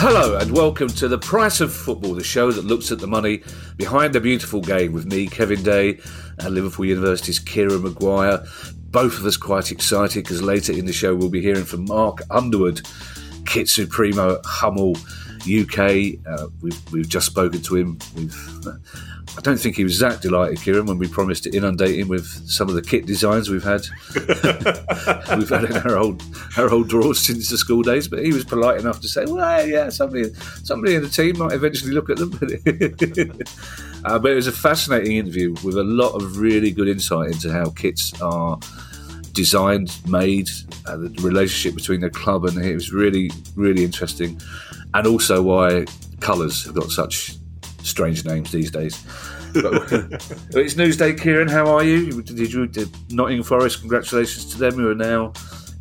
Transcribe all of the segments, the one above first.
Hello and welcome to The Price of Football, the show that looks at the money behind the beautiful game with me, Kevin Day, and Liverpool University's Kieran Maguire. Both of us quite excited because later in the show we'll be hearing from Mark Underwood, Kit Supremo Hummel UK. Uh, we've, we've just spoken to him. We've I don't think he was that delighted, Kieran, when we promised to inundate him with some of the kit designs we've had. we've had in our old our old drawers since the school days. But he was polite enough to say, "Well, yeah, somebody somebody in the team might eventually look at them." uh, but it was a fascinating interview with a lot of really good insight into how kits are designed, made, uh, the relationship between the club and it was really, really interesting, and also why colours have got such strange names these days. But, it's Newsday, Kieran. How are you? Did you did Nottingham Forest? Congratulations to them who are now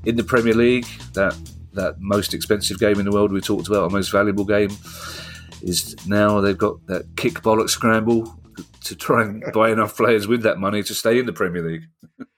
in the Premier League. That that most expensive game in the world we talked about, our most valuable game, is now they've got that kick bollock scramble to try and buy enough players with that money to stay in the Premier League.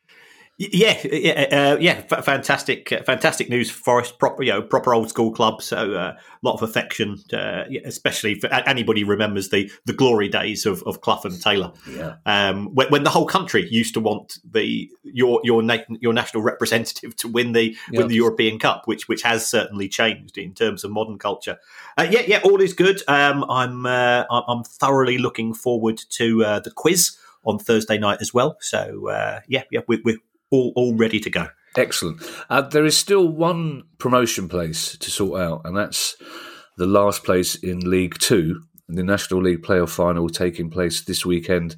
Yeah, yeah, uh, yeah. F- fantastic, uh, fantastic news for Forest. Proper, you know, proper old school club. So a uh, lot of affection, uh, especially for anybody remembers the the glory days of, of Clough and Taylor. Yeah. Um, when, when, the whole country used to want the your your na- your national representative to win the win the European Cup, which which has certainly changed in terms of modern culture. Uh, yeah, yeah, all is good. Um, I'm uh, I'm thoroughly looking forward to the quiz on Thursday night as well. So yeah, yeah, we, we're all, all ready to go. Excellent. Uh, there is still one promotion place to sort out, and that's the last place in League Two, the National League playoff final taking place this weekend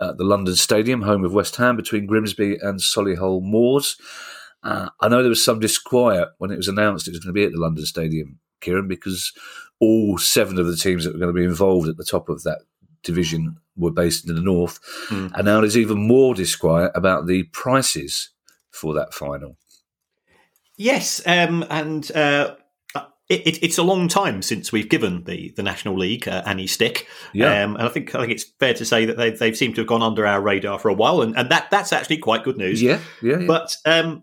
at the London Stadium, home of West Ham, between Grimsby and Solihull Moors. Uh, I know there was some disquiet when it was announced it was going to be at the London Stadium, Kieran, because all seven of the teams that were going to be involved at the top of that division were based in the north. Mm. And now there's even more disquiet about the prices for that final. Yes, um, and uh, it, it, it's a long time since we've given the, the National League uh, any stick. Yeah. Um, and I think I think it's fair to say that they they've seemed to have gone under our radar for a while, and, and that that's actually quite good news. Yeah, yeah. yeah. But um,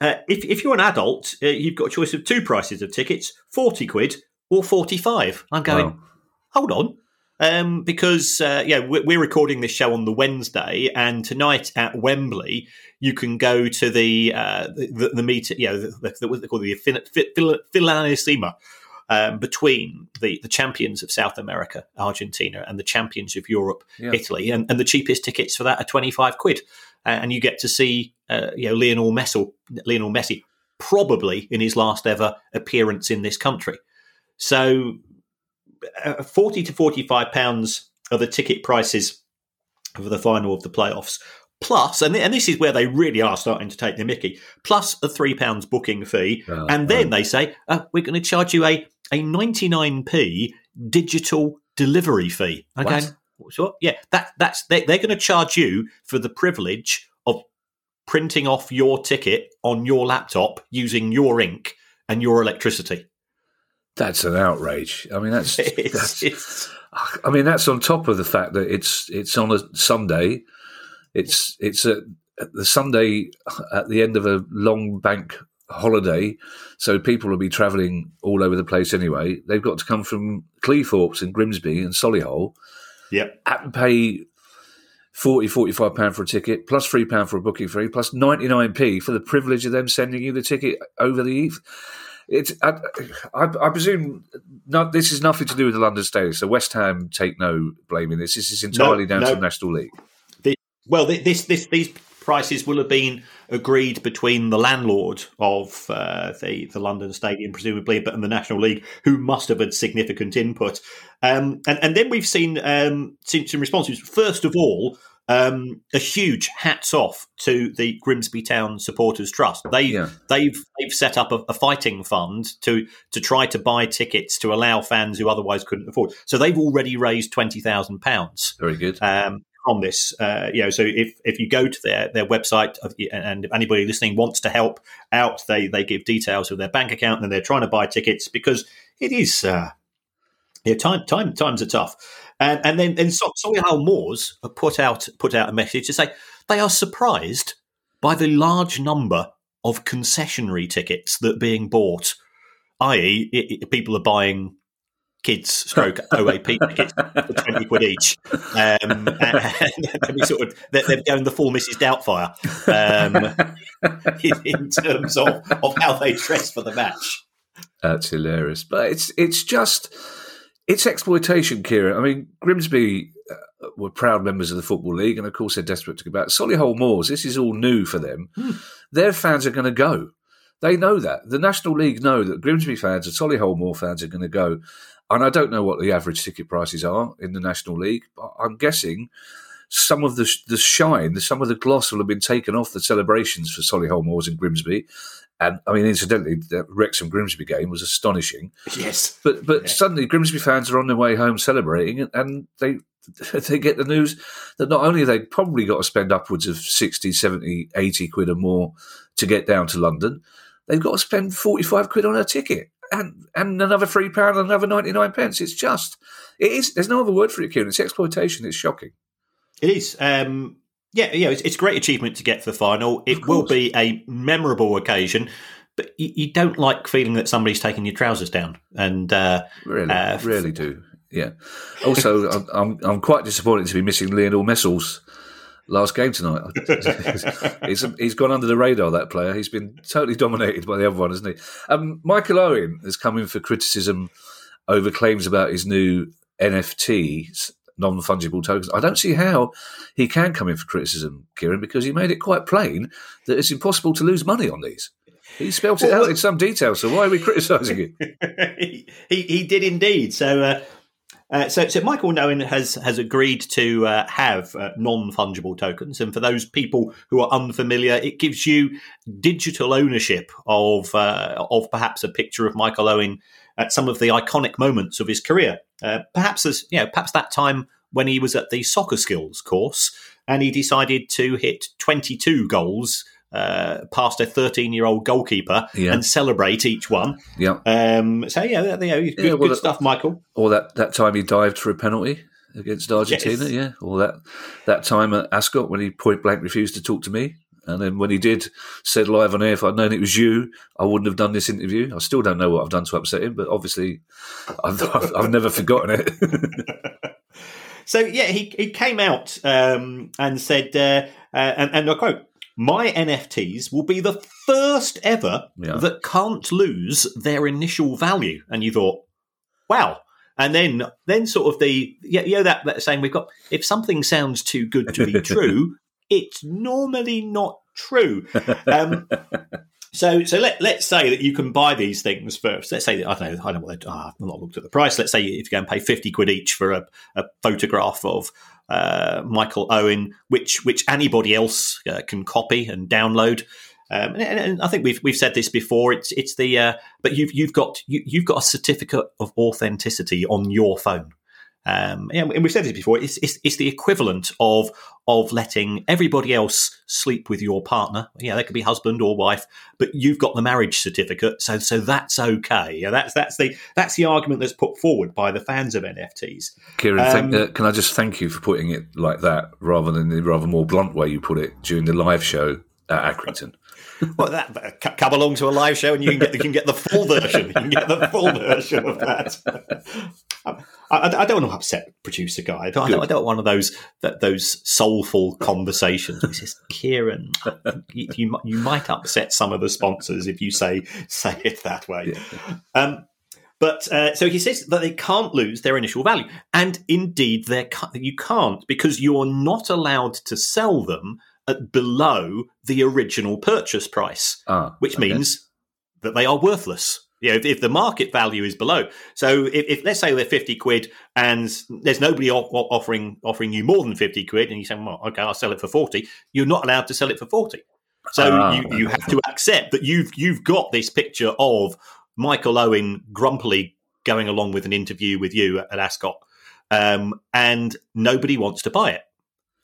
uh, if if you're an adult, uh, you've got a choice of two prices of tickets: forty quid or forty five. I'm going. Wow. Hold on um, because uh, yeah, we're recording this show on the Wednesday, and tonight at Wembley, you can go to the uh, the, the meeting, you know, the, the, what they call the Finalissima. Um, between the, the champions of South America, Argentina, and the champions of Europe, yeah. Italy, and, and the cheapest tickets for that are twenty five quid, and you get to see uh, you know Lionel Messi, Lionel Messi, probably in his last ever appearance in this country. So uh, 40 to 45 pounds are the ticket prices for the final of the playoffs. Plus and, and this is where they really are starting to take the mickey plus a three pounds booking fee. Oh, and then oh. they say uh, we're going to charge you a, a 99p digital delivery fee. Okay? So yeah that that's they, they're going to charge you for the privilege of printing off your ticket on your laptop using your ink and your electricity that's an outrage. I mean, that's, that's I mean, that's on top of the fact that it's it's on a Sunday. It's it's a the Sunday at the end of a long bank holiday, so people will be travelling all over the place anyway. They've got to come from Cleethorpes and Grimsby and Solihull. Yep. And pay 40 45 pound for a ticket plus 3 pound for a booking fee plus 99p for the privilege of them sending you the ticket over the eve it's I, I, I presume not, this is nothing to do with the London Stadium. So West Ham take no blame in this. This is entirely no, down no. to the National League. The, well, this this these prices will have been agreed between the landlord of uh, the the London Stadium, presumably, but and the National League, who must have had significant input. Um, and, and then we've seen um, seen some responses. First of all, um, a huge hats off to the Grimsby Town Supporters Trust. They yeah. they've they've set up a, a, fighting fund to to try to buy tickets to allow fans who otherwise couldn't afford. So they've already raised twenty thousand pounds. Very good. Um, from this, uh, you know, so if, if you go to their, their website and if anybody listening wants to help out, they they give details of their bank account and they're trying to buy tickets because it is uh, yeah, time, time, times are tough. And, and then, then Solihull Moors put out put out a message to say they are surprised by the large number of concessionary tickets that are being bought, i.e., people are buying kids stroke OAP tickets for 20 quid each. Um, and, and sort of, they're, they're, going the full Mrs. Doubtfire um, in, in, terms of, of how they dress for the match. That's hilarious. But it's, it's just, it's exploitation, Kieran. I mean, Grimsby uh, were proud members of the Football League, and of course they're desperate to go back. Solihull Moors, this is all new for them. Hmm. Their fans are going to go. They know that. The National League know that Grimsby fans and Solihull Moor fans are going to go. And I don't know what the average ticket prices are in the National League, but I'm guessing some of the the shine, some of the gloss will have been taken off the celebrations for Solihull Moors and Grimsby. And I mean, incidentally, the Wrexham Grimsby game was astonishing. Yes, but but yeah. suddenly Grimsby fans are on their way home celebrating, and they they get the news that not only they probably got to spend upwards of 60, 70, 80 quid or more to get down to London, they've got to spend 45 quid on a ticket and and another three pound and another ninety nine pence. It's just it is. There's no other word for it, Kieran. It's exploitation. It's shocking. It is. Um, yeah, yeah. It's, it's, a great achievement to get to the final. It will be a memorable occasion. But you, you, don't like feeling that somebody's taking your trousers down, and uh, really, uh, really do. Yeah. Also, I'm, I'm, I'm quite disappointed to be missing Lionel Messels last game tonight. he's, he's gone under the radar, that player. He's been totally dominated by the other one, hasn't he? Um, Michael Owen has come in for criticism over claims about his new NFT, non fungible tokens. I don't see how he can come in for criticism, Kieran, because he made it quite plain that it's impossible to lose money on these. He spelt it well, out in some detail, so why are we criticising it? he, he, he did indeed. So uh, uh, so, so Michael Owen has has agreed to uh, have uh, non fungible tokens, and for those people who are unfamiliar, it gives you digital ownership of uh, of perhaps a picture of Michael Owen at some of the iconic moments of his career. Uh, perhaps as you know, perhaps that time when he was at the soccer skills course, and he decided to hit twenty two goals uh, past a 13 year old goalkeeper yeah. and celebrate each one. Yeah. Um, so, yeah, you know, good, yeah, well, good that, stuff, Michael. Or that, that time he dived for a penalty against Argentina, yes. yeah. Or that, that time at Ascot when he point blank refused to talk to me. And then when he did, said live on air, if I'd known it was you, I wouldn't have done this interview. I still don't know what I've done to upset him, but obviously I've, I've, I've never forgotten it. so, yeah, he, he came out um, and said, uh, uh, and, and I quote, my NFTs will be the first ever yeah. that can't lose their initial value. And you thought, wow. And then, then sort of the yeah, you know that, that saying we've got if something sounds too good to be true, it's normally not true. Um, so, so let let's say that you can buy these things first. Let's say that I don't know. I don't know what they, oh, I've not looked at the price. Let's say if you go and pay fifty quid each for a, a photograph of uh, Michael Owen, which which anybody else uh, can copy and download. Um, and, and, I think we've we've said this before. It's it's the uh, but you've you've got you, you've got a certificate of authenticity on your phone. Um, and we've said this before. It's, it's, it's the equivalent of of letting everybody else sleep with your partner. Yeah, that could be husband or wife, but you've got the marriage certificate, so so that's okay. Yeah, that's that's the that's the argument that's put forward by the fans of NFTs. Kieran, um, thank, uh, can I just thank you for putting it like that rather than the rather more blunt way you put it during the live show at Accrington? well, that come along to a live show and you can get you can get the full version. You can get the full version of that. I, I, I don't want to upset producer guy. I don't, I don't, want one of those that those soulful conversations. He says, "Kieran, you, you, you might upset some of the sponsors if you say say it that way." Yeah. Um, but uh, so he says that they can't lose their initial value, and indeed, they you can't because you are not allowed to sell them at below the original purchase price, ah, which okay. means that they are worthless. You know, if, if, the market value is below, so if, if, let's say they're fifty quid and there's nobody offering offering you more than fifty quid, and you say, "Well, okay, I'll sell it for 40 you're not allowed to sell it for forty. So ah, you, you have to accept that you've you've got this picture of Michael Owen grumpily going along with an interview with you at Ascot, um, and nobody wants to buy it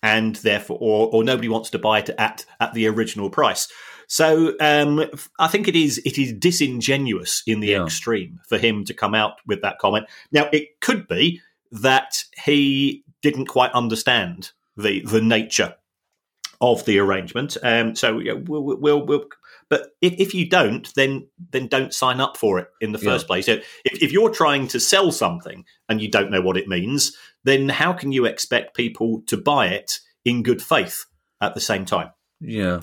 and therefore, or, or nobody wants to buy it at at the original price. So um, I think it is it is disingenuous in the yeah. extreme for him to come out with that comment. Now it could be that he didn't quite understand the the nature of the arrangement. Um, so yeah, we'll, we'll, we'll, but if, if, you don't, then then don't sign up for it in the first yeah. place. So if, if you're trying to sell something and you don't know what it means, then how can you expect people to buy it in good faith at the same time? Yeah,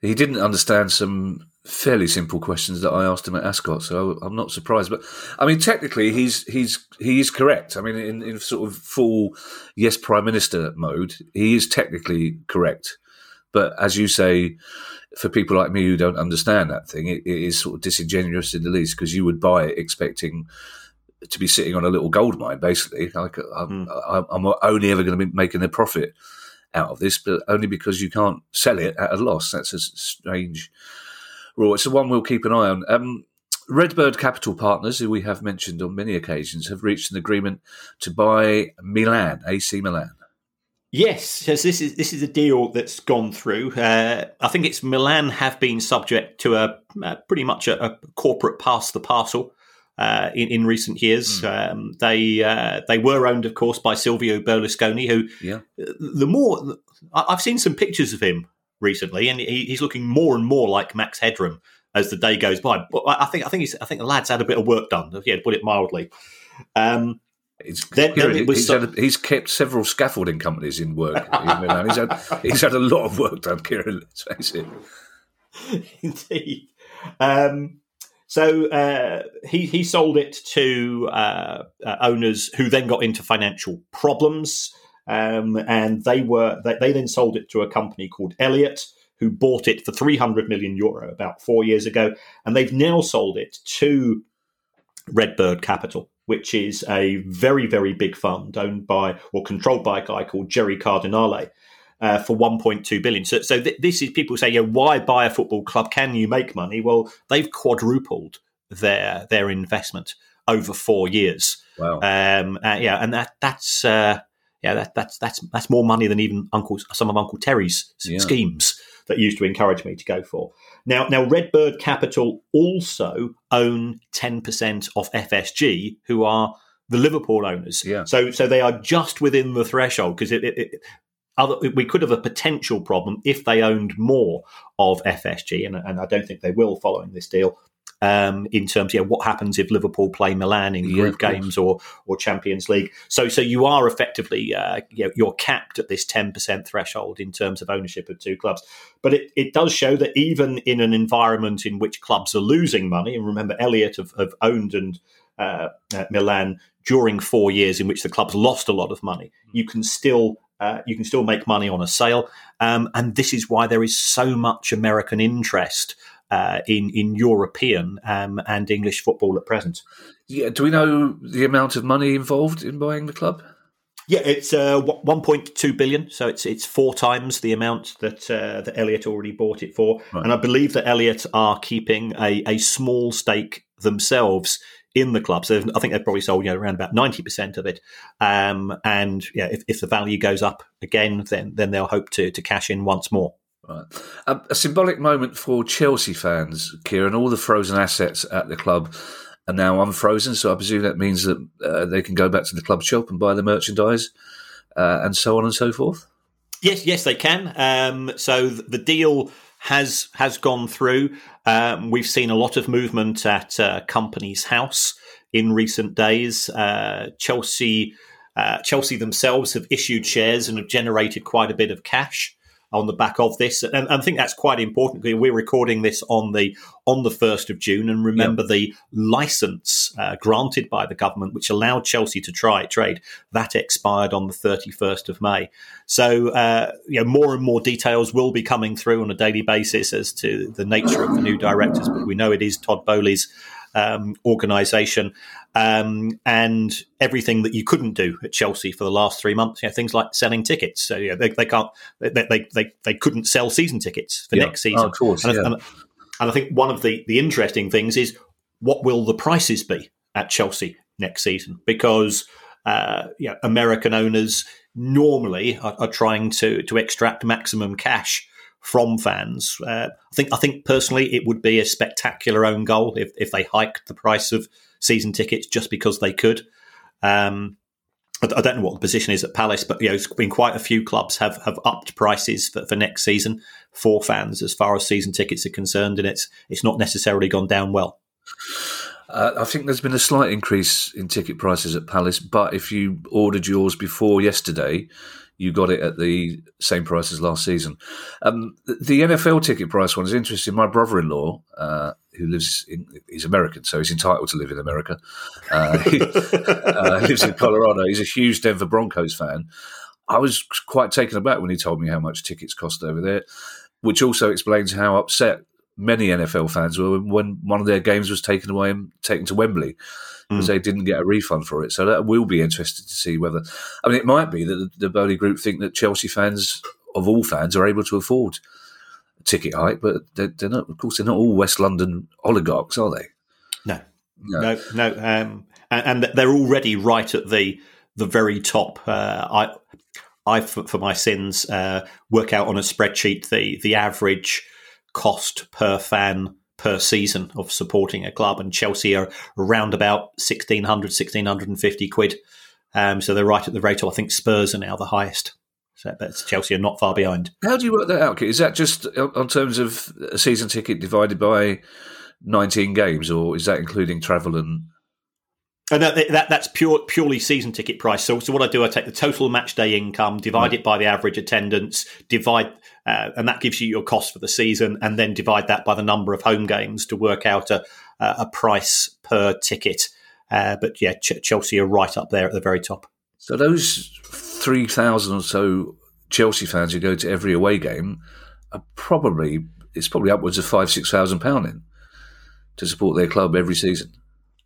he didn't understand some fairly simple questions that I asked him at Ascot, so I'm not surprised. But I mean, technically, he's he's he is correct. I mean, in, in sort of full yes, prime minister mode, he is technically correct. But as you say, for people like me who don't understand that thing, it, it is sort of disingenuous in the least because you would buy it expecting to be sitting on a little gold mine, basically. Like I'm, mm. I'm only ever going to be making a profit out of this, but only because you can't sell it at a loss. That's a strange rule. It's the one we'll keep an eye on. Um, Redbird Capital Partners, who we have mentioned on many occasions, have reached an agreement to buy Milan, AC Milan. Yes, yes, this is this is a deal that's gone through. Uh, I think it's Milan have been subject to a, a pretty much a, a, corporate pass the parcel uh, in, in recent years. Mm. Um, they uh, they were owned, of course, by Silvio Berlusconi. Who, yeah. the more I've seen some pictures of him recently, and he, he's looking more and more like Max Headroom as the day goes by. But I think I think he's, I think the lad's had a bit of work done. Yeah, to put it mildly. Um, He's, then, then he's, so- had, he's, kept several scaffolding companies in work in Milan. He's had, he's had a lot of work done, Kieran, let's face it. Indeed. Um, so uh, he, he sold it to uh, uh, owners who then got into financial problems. Um, and they were they, they, then sold it to a company called Elliott, who bought it for 300 million euro about four years ago. And they've now sold it to Redbird Capital which is a very, very big fund owned by or controlled by a guy called Gerry Cardinale. Uh, for 1.2 billion. So, so th- this is people say, yeah, why buy a football club? Can you make money? Well, they've quadrupled their their investment over four years. Wow. Um, uh, yeah, and that that's uh, yeah that, that's that's that's more money than even Uncle some of Uncle Terry's yeah. schemes that used to encourage me to go for. Now, now Redbird Capital also own 10% of FSG, who are the Liverpool owners. Yeah. So, so they are just within the threshold because it, it, it other, we could have a potential problem if they owned more of FSG, and, and I don't think they will following this deal um, in terms of yeah, what happens if Liverpool play Milan in group yeah, games or or Champions League. So so you are effectively uh, you know, you're capped at this ten percent threshold in terms of ownership of two clubs. But it, it does show that even in an environment in which clubs are losing money, and remember Elliott have, have owned and uh, uh, Milan during four years in which the clubs lost a lot of money, you can still uh, you can still make money on a sale. Um, and this is why there is so much American interest uh, in in European um, and English football at present. Yeah, do we know the amount of money involved in buying the club? Yeah, it's uh, 1.2 billion, so it's it's four times the amount that uh, that Elliott already bought it for, right. and I believe that Elliott are keeping a, a small stake themselves in the club. So I think they've probably sold you know, around about ninety percent of it. Um, and yeah, if, if the value goes up again, then then they'll hope to to cash in once more. Right. A, a, symbolic moment for Chelsea fans, Kieran. All the frozen assets at the club are now unfrozen, so I presume that means that uh, they can go back to the club shop and buy the merchandise uh, and so on and so forth. Yes, yes, they can. Um, so the deal has has gone through. Um, we've seen a lot of movement at uh, Companies House in recent days. Uh, Chelsea. Uh, Chelsea themselves have issued shares and have generated quite a bit of cash on the back of this. And, I think that's quite important because we're recording this on the on the first of June. And remember yep. the license uh, granted by the government, which allowed Chelsea to try trade, that expired on the thirty first of May. So uh, you know, more and more details will be coming through on a daily basis as to the nature of the new directors. But we know it is Todd Boehly's um, organisation, um, and everything that you couldn't do at Chelsea for the last three months. You know, things like selling tickets. So you know, they, they, can't, they, they, they, they couldn't sell season tickets for yeah. next season. Oh, of course, and, yeah. and, and I think one of the, the interesting things is what will the prices be at Chelsea next season? Because uh, American owners normally are, are, trying to to extract maximum cash from fans. Uh, I think I think personally it would be a spectacular own goal if, if they hiked the price of season tickets just because they could. Um, I don't know what the position is at Palace, but you know, been quite a few clubs have, have upped prices for, for next season for fans as far as season tickets are concerned, and it's it's not necessarily gone down well. Uh, I think there's been a slight increase in ticket prices at Palace, but if you ordered yours before yesterday, you got it at the same price as last season. Um, the NFL ticket price one is interesting. My brother-in-law, uh, who lives in, he's American, so he's entitled to live in America. Uh, he uh, lives in Colorado. He's a huge Denver Broncos fan. I was quite taken aback when he told me how much tickets cost over there, which also explains how upset many NFL fans were when one of their games was taken away and taken to Wembley because mm. they didn't get a refund for it. So that will be interesting to see whether. I mean, it might be that the, the Group think that Chelsea fans, of all fans, are able to afford a ticket hike, but they're, they're, not. Of course, they're not all West London oligarchs, are they? No, no, no. no um, and, and, they're already right at the the very top. Uh, I. I, for, for my sins, uh, work out on a spreadsheet the the average cost per fan per season of supporting a club, and Chelsea are around about 1600, 1650 quid. Um, so they're right at the rate. I think Spurs are now the highest. So, but Chelsea are not far behind. How do you work that out? Is that just on terms of a season ticket divided by 19 games, or is that including travel and and that, that, that's pure purely season ticket price. So, so what I do, I take the total match day income, divide right. it by the average attendance, divide, uh, and that gives you your cost for the season, and then divide that by the number of home games to work out a, a price per ticket. Uh, but yeah, Ch- Chelsea are right up there at the very top. So those three thousand or so Chelsea fans who go to every away game are probably it's probably upwards of five six thousand pound in to support their club every season.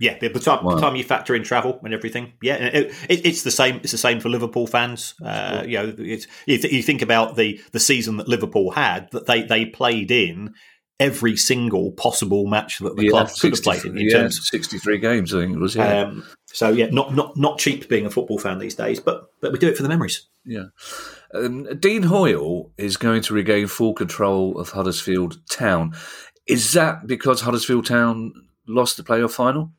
Yeah, by the time, wow. the time you factor in travel and everything, yeah, it, it, it's the same. It's the same for Liverpool fans. Uh, you know, you, th- you, think about the the season that Liverpool had that they they played in every single possible match that the yeah, club could have played in. in yeah, terms, sixty three games, I think it was. Yeah. Um, so yeah, not not not cheap being a football fan these days, but but we do it for the memories. Yeah. Um, Dean Hoyle is going to regain full control of Huddersfield Town. Is that because Huddersfield Town lost the playoff final?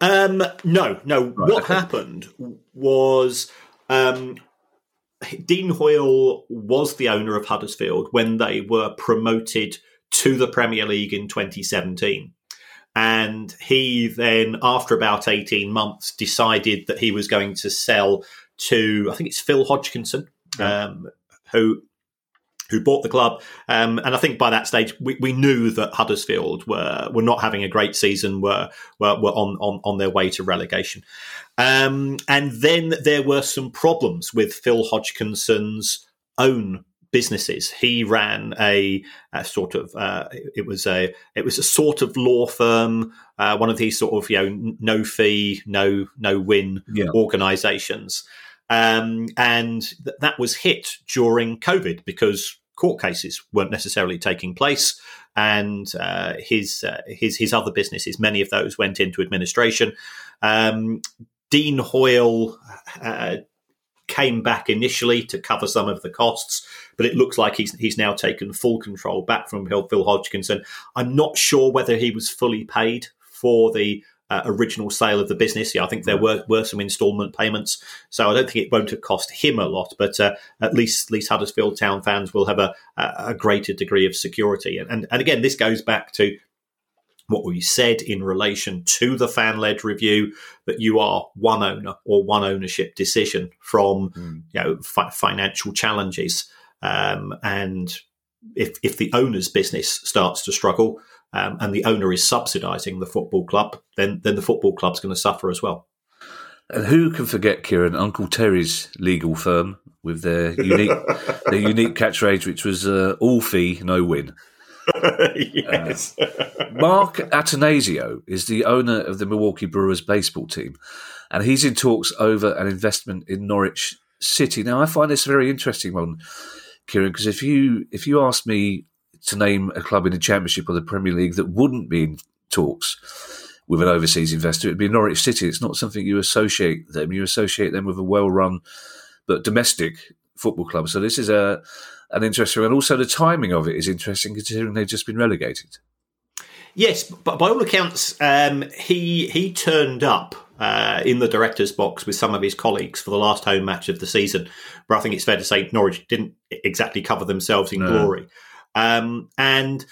Um, no, no. Right, what okay. happened was um, Dean Hoyle was the owner of Huddersfield when they were promoted to the Premier League in 2017. And he then, after about 18 months, decided that he was going to sell to, I think it's Phil Hodgkinson, um, who who bought the club. Um, and I think by that stage, we, we, knew that Huddersfield were were not having a great season, were were, were on, on, on their way to relegation. Um, and then there were some problems with Phil Hodgkinson's own businesses. He ran a, a sort of uh, it was a it was a sort of law firm, uh, one of these sort of you know no fee, no no win yeah. organisations. Um, and th- that was hit during COVID because court cases weren't necessarily taking place, and uh, his uh, his his other businesses, many of those went into administration. Um, Dean Hoyle uh, came back initially to cover some of the costs, but it looks like he's he's now taken full control back from Phil Hodgkinson. I'm not sure whether he was fully paid for the uh, original sale of the business. Yeah, I think there were, were some instalment payments, so I don't think it won't have cost him a lot. But uh, at least, at least Huddersfield Town fans will have a, a greater degree of security. And, and and again, this goes back to what we said in relation to the fan led review that you are one owner or one ownership decision from mm. you know fi- financial challenges um, and if if the owner's business starts to struggle um, and the owner is subsidising the football club, then then the football club's going to suffer as well. And who can forget Kieran Uncle Terry's legal firm with their unique their unique catchphrase, which was uh, "all fee, no win." yes. Uh, Mark Attanasio is the owner of the Milwaukee Brewers baseball team, and he's in talks over an investment in Norwich City. Now, I find this a very interesting one, Kieran, because if you if you ask me to name a club in the Championship or the Premier League that wouldn't be in talks with an overseas investor, it'd be Norwich City. It's not something you associate them. You associate them with a well-run but domestic football club. So this is a an interesting, and also the timing of it is interesting considering they've just been relegated. Yes, but by all accounts, um, he he turned up uh, in the director's box with some of his colleagues for the last home match of the season, where I think it's fair to say Norwich didn't exactly cover themselves in no. glory. Um, and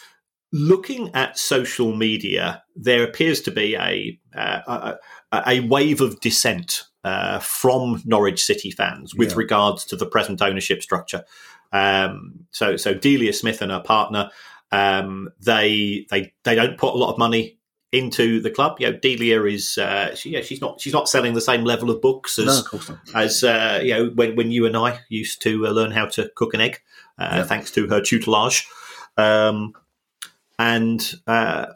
looking at social media, there appears to be a uh, a, a, wave of dissent uh, from Norwich City fans with yeah. regards to the present ownership structure. Um, so, so Delia Smith and her partner, um, they they they don't put a lot of money into the club. You know, Delia is uh, she, yeah, she's not she's not selling the same level of books as no, as uh, you know when when you and I used to uh, learn how to cook an egg, uh, yeah. thanks to her tutelage, um, and uh,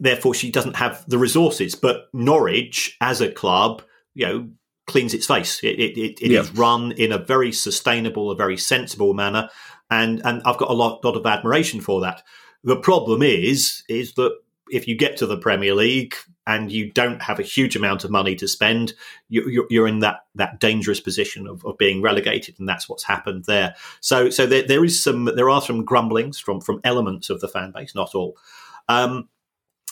therefore she doesn't have the resources. But Norwich as a club, you know. Cleans its face. It, it, it, it yeah. is run in a very sustainable, a very sensible manner, and and I've got a lot, lot of admiration for that. The problem is, is that if you get to the Premier League and you don't have a huge amount of money to spend, you, are in that that dangerous position of, of, being relegated, and that's what's happened there. So, so there, there is some there are some grumblings from from elements of the fan base, not all. Um,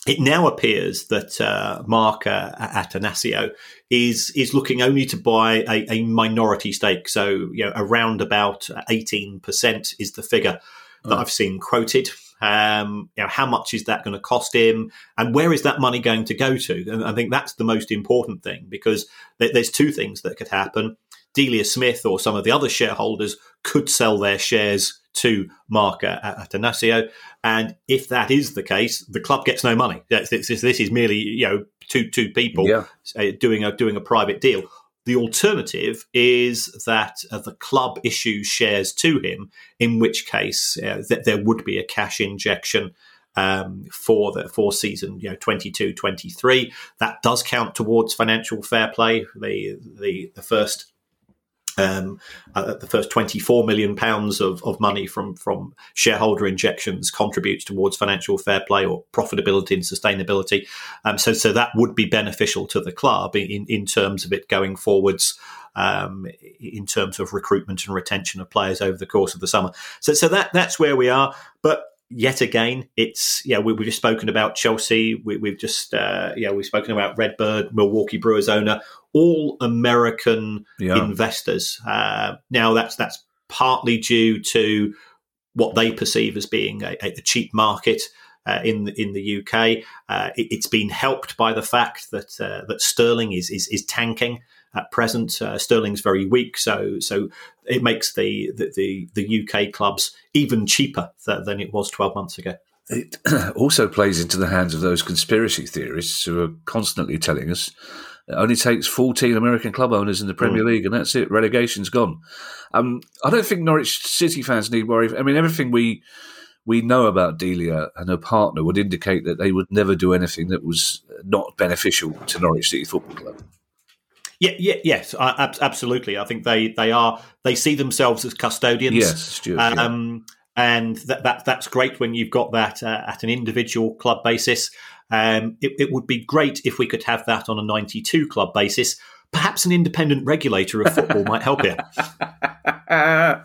it now appears that uh, Mark uh, Attanasio is is looking only to buy a, a, minority stake. So, you know, around about eighteen percent is the figure that oh. I've seen quoted. Um, you know, how much is that going to cost him, and where is that money going to go to? And I think that's the most important thing because there's two things that could happen. Delia Smith or some of the other shareholders could sell their shares to Mark Attanasio, and if that is the case, the club gets no money. This, this, this is merely you know two two people yeah. Uh, doing a doing a private deal. The alternative is that uh, the club issues shares to him, in which case uh, that there would be a cash injection um, for the for season you know 22 23 that does count towards financial fair play. The the the first um, uh, the first 24 million pounds of, of money from from shareholder injections contributes towards financial fair play or profitability and sustainability. Um, so so that would be beneficial to the club in in terms of it going forwards. Um, in terms of recruitment and retention of players over the course of the summer, so so that that's where we are. But yet again, it's yeah we, have just spoken about Chelsea. We, have just uh, yeah we've spoken about Redbird, Milwaukee Brewers owner, all American yeah. investors. Uh, now that's that's partly due to what they perceive as being a, a cheap market. Uh, in in the UK, uh, it, has been helped by the fact that uh, that sterling is, is is tanking at present. Uh, sterling's very weak, so so it makes the, the the, UK clubs even cheaper th- than it was twelve months ago. It also plays into the hands of those conspiracy theorists who are constantly telling us it only takes 14 American club owners in the Premier mm. League, and that's it. Relegation's gone. Um, I don't think Norwich City fans need worry. I mean, everything we we know about Delia and her partner would indicate that they would never do anything that was not beneficial to Norwich City Football Club. Yeah, yeah, yes, absolutely. I think they they are they see themselves as custodians. Yes, Stuart, um, yeah. and that, that that's great when you've got that uh, at an individual club basis. Um, it, it would be great if we could have that on a 92 club basis. Perhaps an independent regulator of football might help here.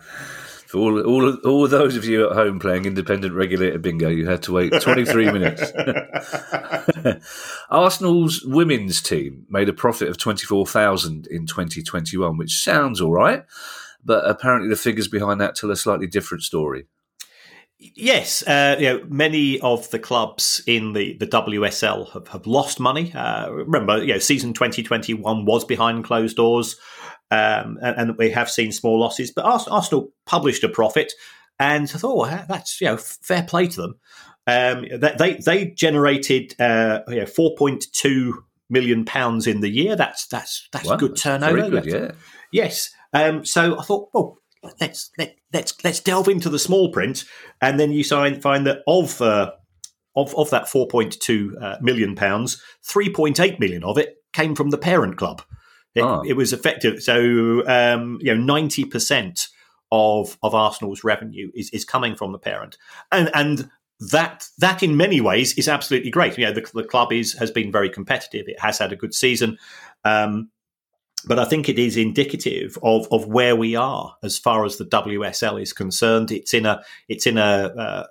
For all, all, all those of you at home playing independent regulator bingo, you had to wait 23 minutes. Arsenal's women's team made a profit of 24,000 in 2021, which sounds all right, but apparently the figures behind that tell a slightly different story. Yes, uh, you know, many of the clubs in the, the WSL have, have lost money. Uh, remember, you know, season 2021 was behind closed doors, um, and, and, we have seen small losses. But Arsenal published a profit, and I thought, oh, that's you know, fair play to them. Um, they they generated uh, you know, 4.2 million pounds in the year. That's that's that's wow, good turnover. Good, yeah. Yes. Um, so I thought, well, let's let, let's let's delve into the small print, and then you find find that of uh, of of that four point two uh, million pounds, three point eight million of it came from the parent club. It, oh. it was effective. So um, you know, ninety percent of of Arsenal's revenue is is coming from the parent, and and that that in many ways is absolutely great. You know, the, the club is has been very competitive. It has had a good season. Um, but I think it is indicative of, of where we are as far as the WSL is concerned. It's in a it's in a uh,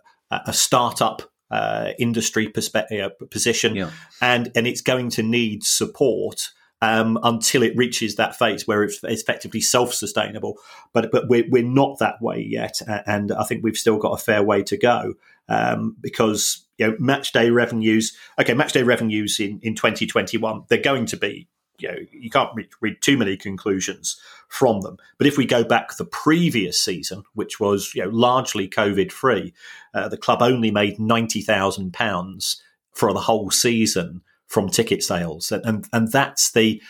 a startup uh, industry perspective uh, position, yeah. and and it's going to need support um, until it reaches that phase where it's effectively self-sustainable. But but we're we're not that way yet, and I think we've still got a fair way to go um, because you know match day revenues. Okay, match day revenues in in 2021 they're going to be you know you can't read, read, too many conclusions from them. But if we go back the previous season, which was you know largely COVID free, uh, the club only made ninety thousand pounds for the whole season from ticket sales, and, and and that's the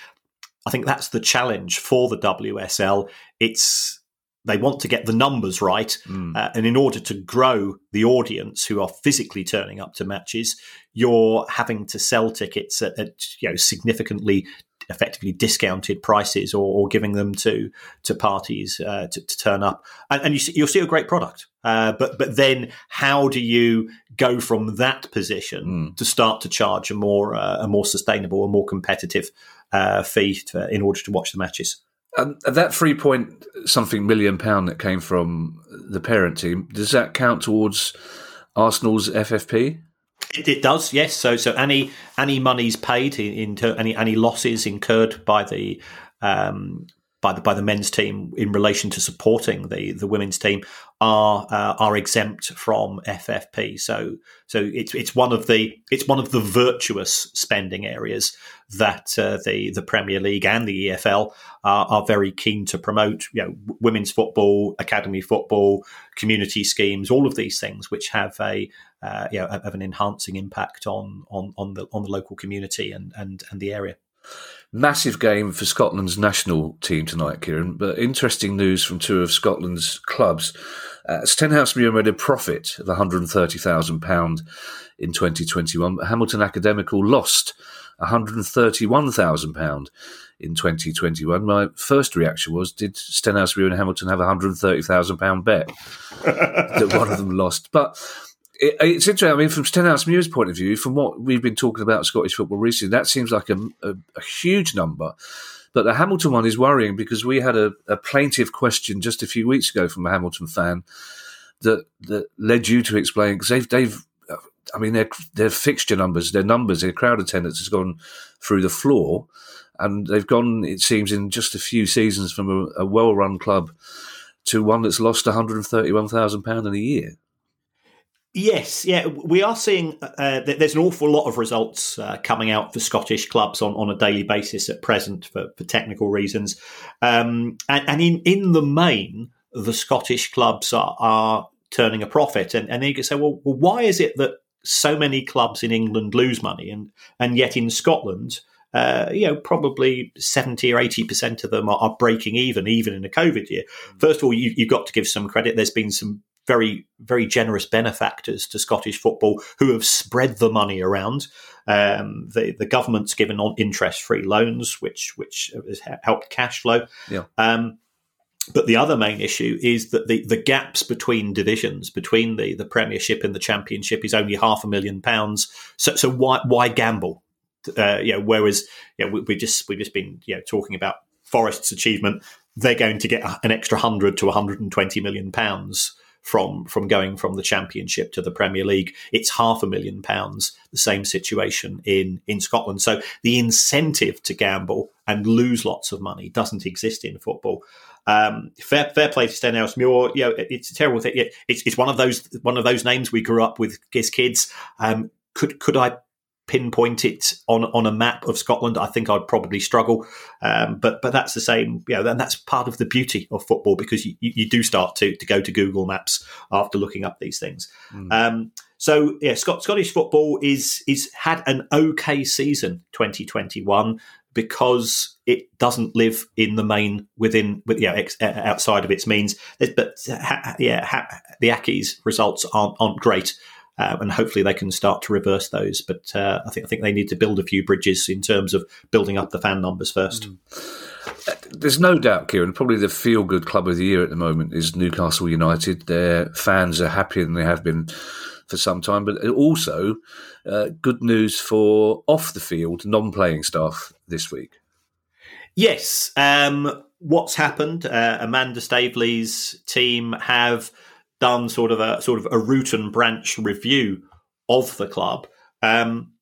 I think that's the challenge for the WSL. It's they want to get the numbers right, mm. uh, and in order to grow the audience who are physically turning up to matches, you're having to sell tickets at, at you know significantly effectively discounted prices or, or, giving them to to parties uh, to, to, turn up, and, and you see, you'll see a great product. Uh, but but then how do you go from that position mm. to start to charge a more uh, a more sustainable, a more competitive uh, fee to, in order to watch the matches? And that three point something million pound that came from the parent team does that count towards Arsenal's FFP? It, it, does, yes. So, so any any monies paid in, in any any losses incurred by the um, by the by the men's team in relation to supporting the the women's team are uh, are exempt from FFP. So so it's it's one of the it's one of the virtuous spending areas that uh, the the Premier League and the EFL are, are very keen to promote. You know, women's football, academy football, community schemes, all of these things which have a uh, you know, have an enhancing impact on on on the on the local community and and and the area. Massive game for Scotland's national team tonight, Kieran. But interesting news from two of Scotland's clubs. Uh, Stenhousemuir made a profit of £130,000 in 2021, but Hamilton Academical lost £131,000 in 2021. My first reaction was, did Stenhousemuir and Hamilton have a £130,000 bet that one of them lost? But it, it's interesting. I mean, from Stenhousemuir's point of view, from what we've been talking about Scottish football recently, that seems like a, a, a huge number. But the Hamilton one is worrying because we had a, a, plaintive question just a few weeks ago from a Hamilton fan that that led you to explain because they've they've I mean their their fixture numbers, their numbers, their crowd attendance has gone through the floor, and they've gone it seems in just a few seasons from a, a well run club to one that's lost one hundred and thirty one thousand pound in a year. Yes, yeah, we are seeing uh, there's an awful lot of results uh, coming out for Scottish clubs on, on a daily basis at present for, for technical reasons. Um, and, and in, in the main, the Scottish clubs are, are turning a profit. And, and then you can say, well, well, why is it that so many clubs in England lose money and, and yet in Scotland, uh, you know, probably 70 or 80% of them are, are, breaking even, even in a COVID year. Mm. First of all, you, have got to give some credit. There's been some very, very generous benefactors to Scottish football who have spread the money around. Um, the the government's given on interest free loans, which which has helped cash flow. Yeah. Um, but the other main issue is that the, the gaps between divisions, between the, the Premiership and the Championship, is only half a million pounds. So, so why why gamble? Uh, you know, whereas you know, we, we just we've just been you know talking about Forest's achievement. They're going to get an extra hundred to 120 million pounds from from going from the championship to the Premier League. It's half a million pounds. The same situation in in Scotland. So the incentive to gamble and lose lots of money doesn't exist in football. Um, fair, fair play to Stenhousemuir. You know, it's a terrible thing. It's, it's one of those one of those names we grew up with as kids. Um, could could I pinpoint it on on a map of Scotland, I think I'd probably struggle. Um, but but that's the same, you know, and that's part of the beauty of football because you, you do start to to go to Google Maps after looking up these things. Mm. Um, so yeah, Scott, Scottish football is is had an okay season 2021 because it doesn't live in the main within with yeah ex, outside of its means. But ha, yeah, ha, the Accies results aren't aren't great uh, and hopefully they can start to reverse those. But uh, I think I think they need to build a few bridges in terms of building up the fan numbers first. Mm. There's no doubt, Kieran. Probably the feel-good club of the year at the moment is Newcastle United. Their fans are happier than they have been for some time, but also uh, good news for off the field non-playing staff this week. Yes, um, what's happened? Uh, Amanda Staveley's team have done sort of a sort of a root and branch review of the club. Um,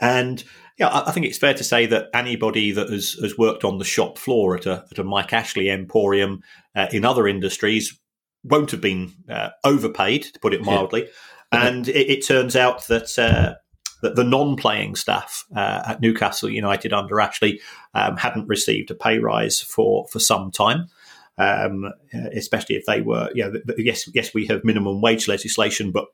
and yeah, I, I, think it's fair to say that anybody that has, has worked on the shop floor at a, at a Mike Ashley Emporium uh, in other industries won't have been uh, overpaid, to put it mildly. Yeah. and it, it, turns out that uh, that the non-playing staff uh, at Newcastle United under Ashley um, hadn't received a pay rise for for some time. Um, especially if they were, you know, yes, yes, we have minimum wage legislation, but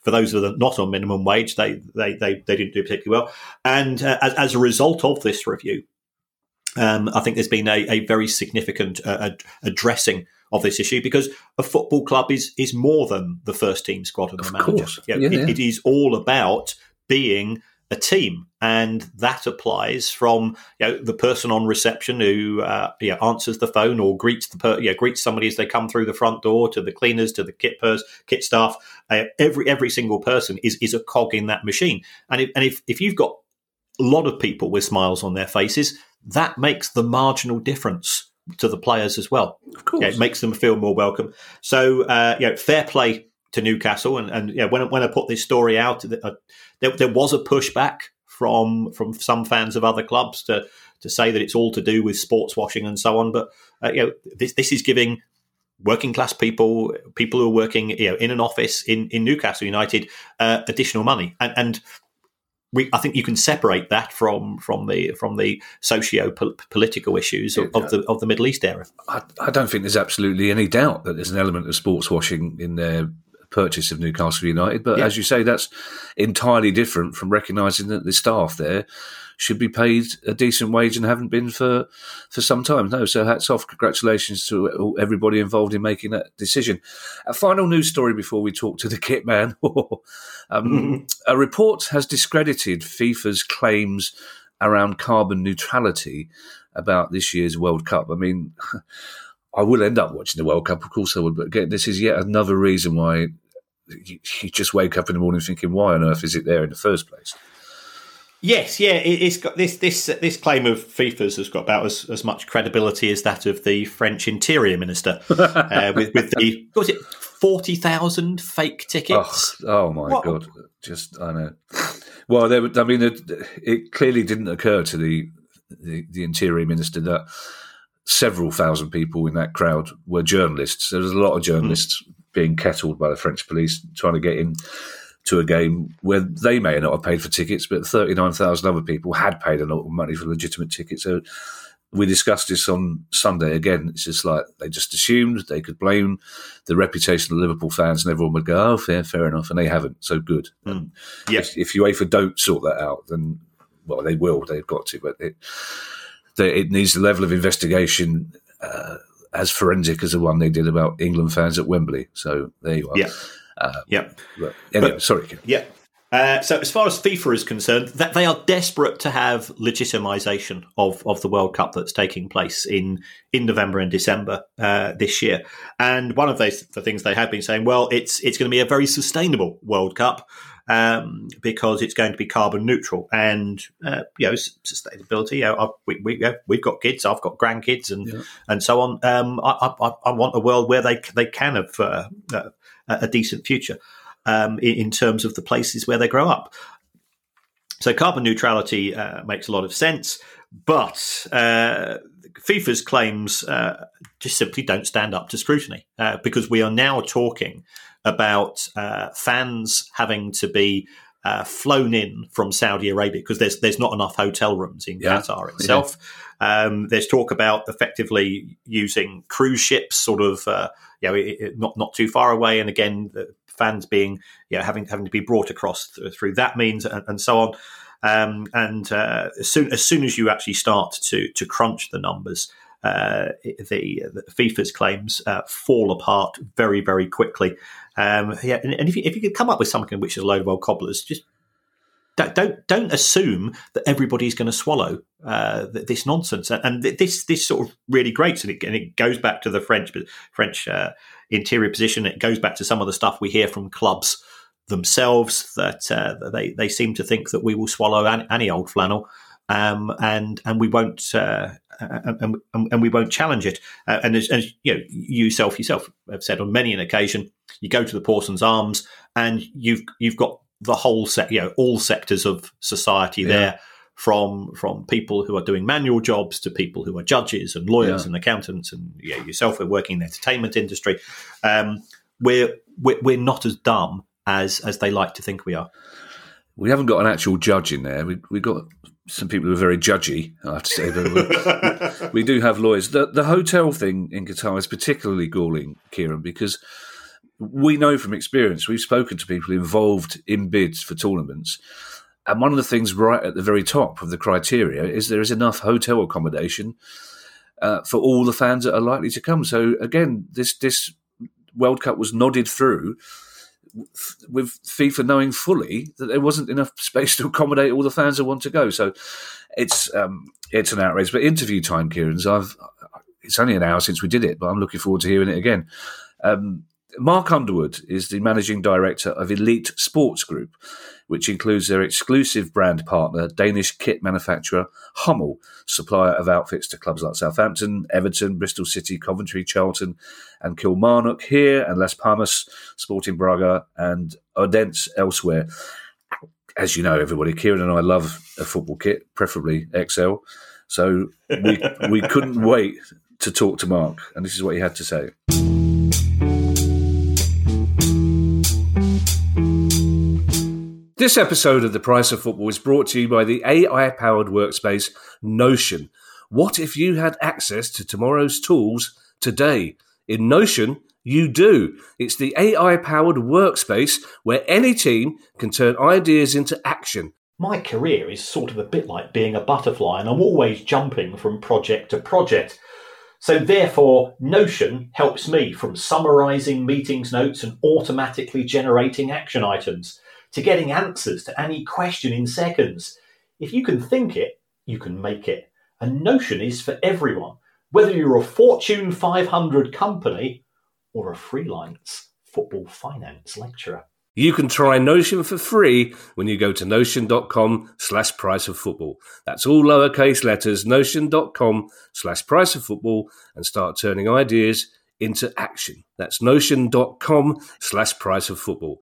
for those that are not on minimum wage, they they they, they didn't do particularly well. And uh, as, as, a result of this review, um, I think there's been a, a very significant uh, addressing of this issue because a football club is is more than the first team squad and the manager. You know, yeah, it, it is all about being a team, and that applies from you know, the person on reception who uh, you know, answers the phone or greets the per- you know, greets somebody as they come through the front door to the cleaners to the kit kit staff. Uh, every every single person is is a cog in that machine, and if, and if if you've got a lot of people with smiles on their faces, that makes the marginal difference to the players as well. Of course, yeah, it makes them feel more welcome. So, uh, you know, fair play to Newcastle, and and yeah, when when I put this story out, uh, there, there was a pushback from from some fans of other clubs to to say that it's all to do with sports washing and so on. But uh, you know, this this is giving working class people, people who are working you know in an office in in Newcastle United, uh, additional money, and, and we, I think you can separate that from from the from the socio political issues of, of, the of the Middle East era. I, I, don't think there's absolutely any doubt that there's an element of sports washing in there purchase of Newcastle United. But yeah. as you say, that's entirely different from recognising that the staff there should be paid a decent wage and haven't been for for some time. No, so hats off, congratulations to everybody involved in making that decision. A final news story before we talk to the kit man. um, a report has discredited FIFA's claims around carbon neutrality about this year's World Cup. I mean. I will end up watching the World Cup, of course I would. But again, this is yet another reason why you, you, just wake up in the morning thinking, why on earth is it there in the first place? Yes, yeah, it, has got this this this claim of FIFA's has got about as, as much credibility as that of the French Interior Minister uh, with with the was it forty thousand fake tickets? Oh, oh my what? god! Just I know. Well, there, I mean, it, it clearly didn't occur to the, the the Interior Minister that several thousand people in that crowd were journalists. There was a lot of journalists mm. being kettled by the French police trying to get in to a game where they may not have paid for tickets, but 39,000 other people had paid a lot of money for legitimate tickets. So we discussed this on Sunday again. It's just like they just assumed they could blame the reputation of Liverpool fans and everyone would go, oh, fair, fair enough. And they haven't. So good. Mm. Yes. If, if UEFA don't sort that out, then, well, they will. They've got to. But it, that it needs the level of investigation uh, as forensic as the one they did about England fans at Wembley. So there you are. Yeah. Uh, yeah. Anyway, but, sorry. Yeah. Uh, so, as far as FIFA is concerned, that they are desperate to have legitimisation of, of the World Cup that's taking place in in November and December uh, this year. And one of those the things they have been saying, well, it's it's going to be a very sustainable World Cup um, because it's going to be carbon neutral and uh, you know sustainability. You know, we, we, we've got kids, I've got grandkids, and yeah. and so on. Um, I, I, I, want a world where they they can have uh, a decent future um, in, in, terms of the places where they grow up. So carbon neutrality uh, makes a lot of sense, but uh, FIFA's claims uh, just simply don't stand up to scrutiny uh, because we are now talking about uh, fans having to be uh, flown in from Saudi Arabia because there's there's not enough hotel rooms in yeah. Qatar itself. Yeah. Um, there's talk about effectively using cruise ships, sort of, uh, you know, it, it, not not too far away, and again, the fans being, you know, having having to be brought across th- through that means, and, and so on. Um, and uh, as soon as soon as you actually start to to crunch the numbers, uh, the, the, FIFA's claims uh, fall apart very, very quickly. Um, yeah, and, and if, you, if you could come up with something which is a load of old cobblers, just don't don't, don't assume that everybody's going to swallow uh, this nonsense. And this this sort of really grates, and it, and it goes back to the French French uh, interior position. It goes back to some of the stuff we hear from clubs themselves that uh, they they seem to think that we will swallow any, any old flannel um, and and we won't uh, and, and, and, we won't challenge it. Uh, and as, as, you know, you yourself yourself have said on many an occasion, you go to the Parsons Arms and you've you've got the whole set, you know, all sectors of society yeah. there, from from people who are doing manual jobs to people who are judges and lawyers yeah. and accountants and you know, yourself. We're working in the entertainment industry. Um, we're, we're we're not as dumb as as they like to think we are. We haven't got an actual judge in there. We we got some people who are very judgy. I have to say, but we do have lawyers. The the hotel thing in Qatar is particularly galling, Kieran, because we know from experience. We've spoken to people involved in bids for tournaments. And one of the things right at the very top of the criteria is there is enough hotel accommodation uh, for all the fans that are likely to come. So again, this this World Cup was nodded through with FIFA knowing fully that there wasn't enough space to accommodate all the fans that want to go. So it's um, it's an outrage. But interview time, Kieran's. I've it's only an hour since we did it, but I'm looking forward to hearing it again. Um, Mark Underwood is the managing director of Elite Sports Group, which includes their exclusive brand partner, Danish kit manufacturer Hummel, supplier of outfits to clubs like Southampton, Everton, Bristol City, Coventry, Charlton, and Kilmarnock here, and Las Palmas, Sporting Braga, and Odense elsewhere. As you know, everybody, Kieran and I love a football kit, preferably XL. So we we couldn't wait to talk to Mark, and this is what he had to say. This episode of The Price of Football is brought to you by the AI powered workspace Notion. What if you had access to tomorrow's tools today? In Notion, you do. It's the AI powered workspace where any team can turn ideas into action. My career is sort of a bit like being a butterfly, and I'm always jumping from project to project. So, therefore, Notion helps me from summarizing meetings notes and automatically generating action items to getting answers to any question in seconds. If you can think it, you can make it. And Notion is for everyone, whether you're a Fortune 500 company or a freelance football finance lecturer. You can try Notion for free when you go to notion.com slash price of football. That's all lowercase letters, notion.com slash price of football, and start turning ideas into action. That's notion.com slash price of football.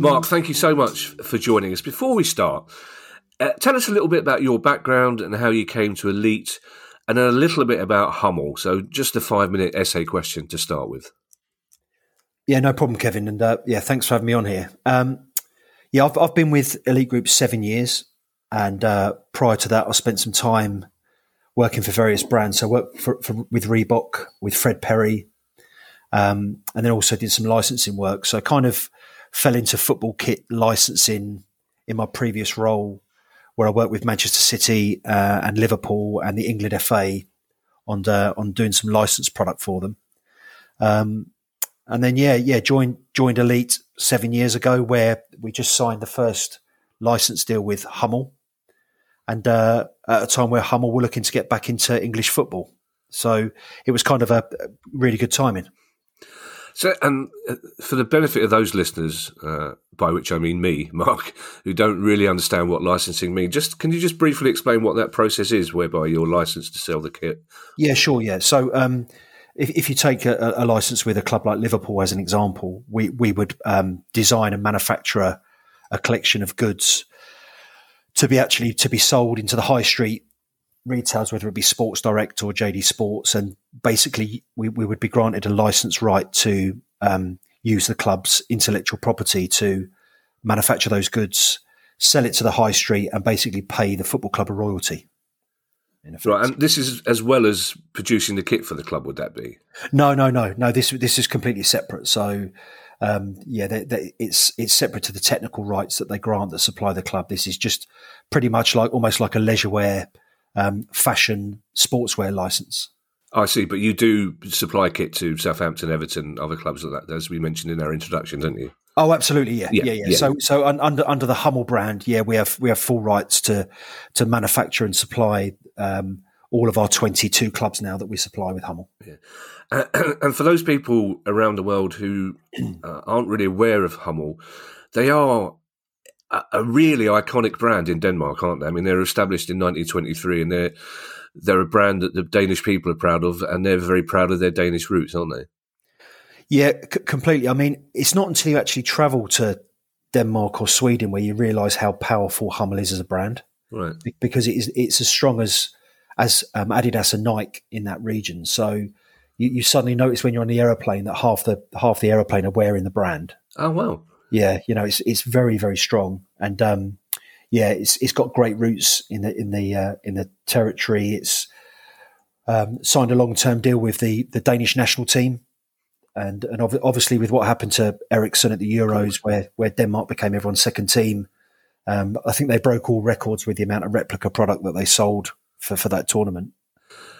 Mark, thank you so much for joining us. Before we start, uh, tell us a little bit about your background and how you came to Elite, and then a little bit about Hummel. So, just a five minute essay question to start with. Yeah, no problem, Kevin. And uh, yeah, thanks for having me on here. Um, yeah, I've, I've been with Elite Group seven years. And uh, prior to that, I spent some time working for various brands. So I worked for, for, with Reebok, with Fred Perry, um, and then also did some licensing work. So kind of fell into football kit licensing in my previous role, where I worked with Manchester City uh, and Liverpool and the England FA on on doing some licensed product for them. Um, and then yeah, yeah, joined joined Elite seven years ago, where we just signed the first license deal with Hummel, and uh, at a time where Hummel were looking to get back into English football. So it was kind of a really good timing. So, and uh, for the benefit of those listeners, uh, by which I mean me, Mark, who don't really understand what licensing means, just can you just briefly explain what that process is, whereby you're licensed to sell the kit? Yeah, sure. Yeah. So, um, if, if, you take a, a, license with a club like Liverpool as an example, we we would um, design and manufacture a collection of goods to be actually to be sold into the high street retailers, whether it be Sports Direct or JD Sports, and basically we, we would be granted a license right to um, use the club's intellectual property to manufacture those goods, sell it to the high street, and basically pay the football club a royalty. Right, and this is as well as producing the kit for the club. Would that be? No, no, no, no. This this is completely separate. So, um, yeah, they, they, it's it's separate to the technical rights that they grant that supply the club. This is just pretty much like almost like a leisure wear, um, fashion, sportswear license. I see, but you do supply kit to Southampton, Everton, other clubs like that, as we mentioned in our introduction, don't you? Oh, absolutely, yeah, Yeah, yeah, yeah. yeah. So, so un, under under the Hummel brand, yeah, we have we have full rights to to manufacture and supply um, all of our twenty two clubs now that we supply with Hummel. Uh, and for those people around the world who uh, aren't really aware of Hummel, they are a, a really iconic brand in Denmark, aren't they? I mean, they're established in 1923, and they're they're a brand that the Danish people are proud of, and they're very proud of their Danish roots, aren't they? Yeah, c- completely. I mean, it's not until you actually travel to Denmark or Sweden where you realise how powerful Hummel is as a brand, Right. be- because it is it's as strong as as um, Adidas and Nike in that region. So you, you suddenly notice when you're on the aeroplane that half the half the aeroplane are wearing the brand. Oh wow. Yeah, you know, it's it's very very strong, and um, yeah, it's it's got great roots in the in the uh, in the territory. It's um, signed a long term deal with the the Danish national team, and and ob- obviously with what happened to Eriksen at the Euros, where where Denmark became everyone's second team. Um, I think they broke all records with the amount of replica product that they sold for, for that tournament.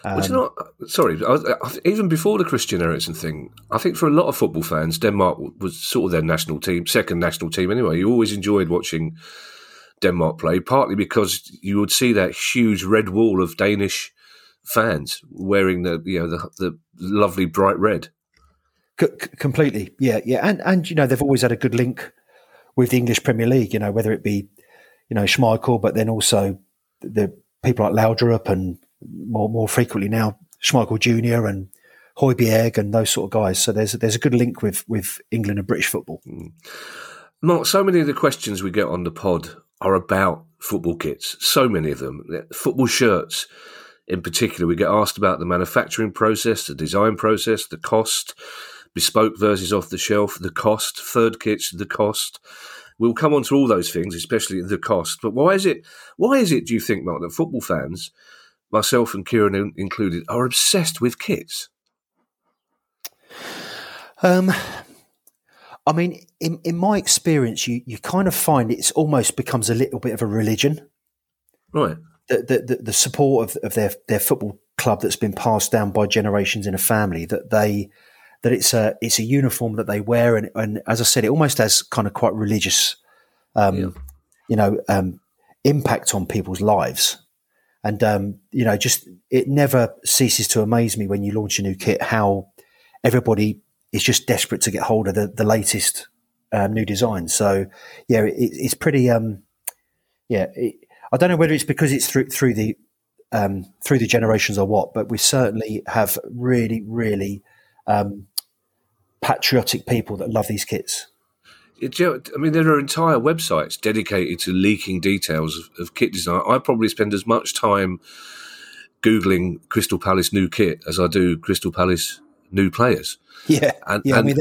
Well, do you um, know? Uh, sorry, I, uh, I, even before the Christian Eriksen thing, I think for a lot of football fans, Denmark was sort of their national team, second national team anyway. You always enjoyed watching Denmark play, partly because you would see that huge red wall of Danish fans wearing the you know the, the lovely bright red. C- completely, yeah, yeah, and and you know they've always had a good link with the English Premier League. You know whether it be you know Schmeichel, but then also the people like Laudrup and more more frequently now Schmeichel Junior and Højbjerg and those sort of guys. So there's there's a good link with with England and British football. Mm. Mark, so many of the questions we get on the pod are about football kits. So many of them, football shirts. In particular, we get asked about the manufacturing process, the design process, the cost, bespoke versus off the shelf, the cost, third kits, the cost. We'll come on to all those things, especially the cost. But why is it? Why is it? Do you think, Mark, that football fans, myself and Kieran in- included, are obsessed with kits? Um, I mean, in in my experience, you you kind of find it's almost becomes a little bit of a religion. Right. the, the, the, the support of, of their, their football club that's been passed down by generations in a family that they that it's a it's a uniform that they wear and, and as I said it almost has kind of quite religious um, Yeah. you know um, impact on people's lives and um, you know just it never ceases to amaze me when you launch a new kit how everybody is just desperate to get hold of the, the latest um, new design so yeah it, it's pretty um, yeah it, I don't know whether it's because it's through through the um, through the generations or what, but we certainly have really, really um, patriotic people that love these kits. It- do you know, I mean, there are entire websites dedicated to leaking details of, of kit design. I probably spend as much time googling Crystal Palace new kit as I do Crystal Palace new players. Yeah, And- yeah. I mean,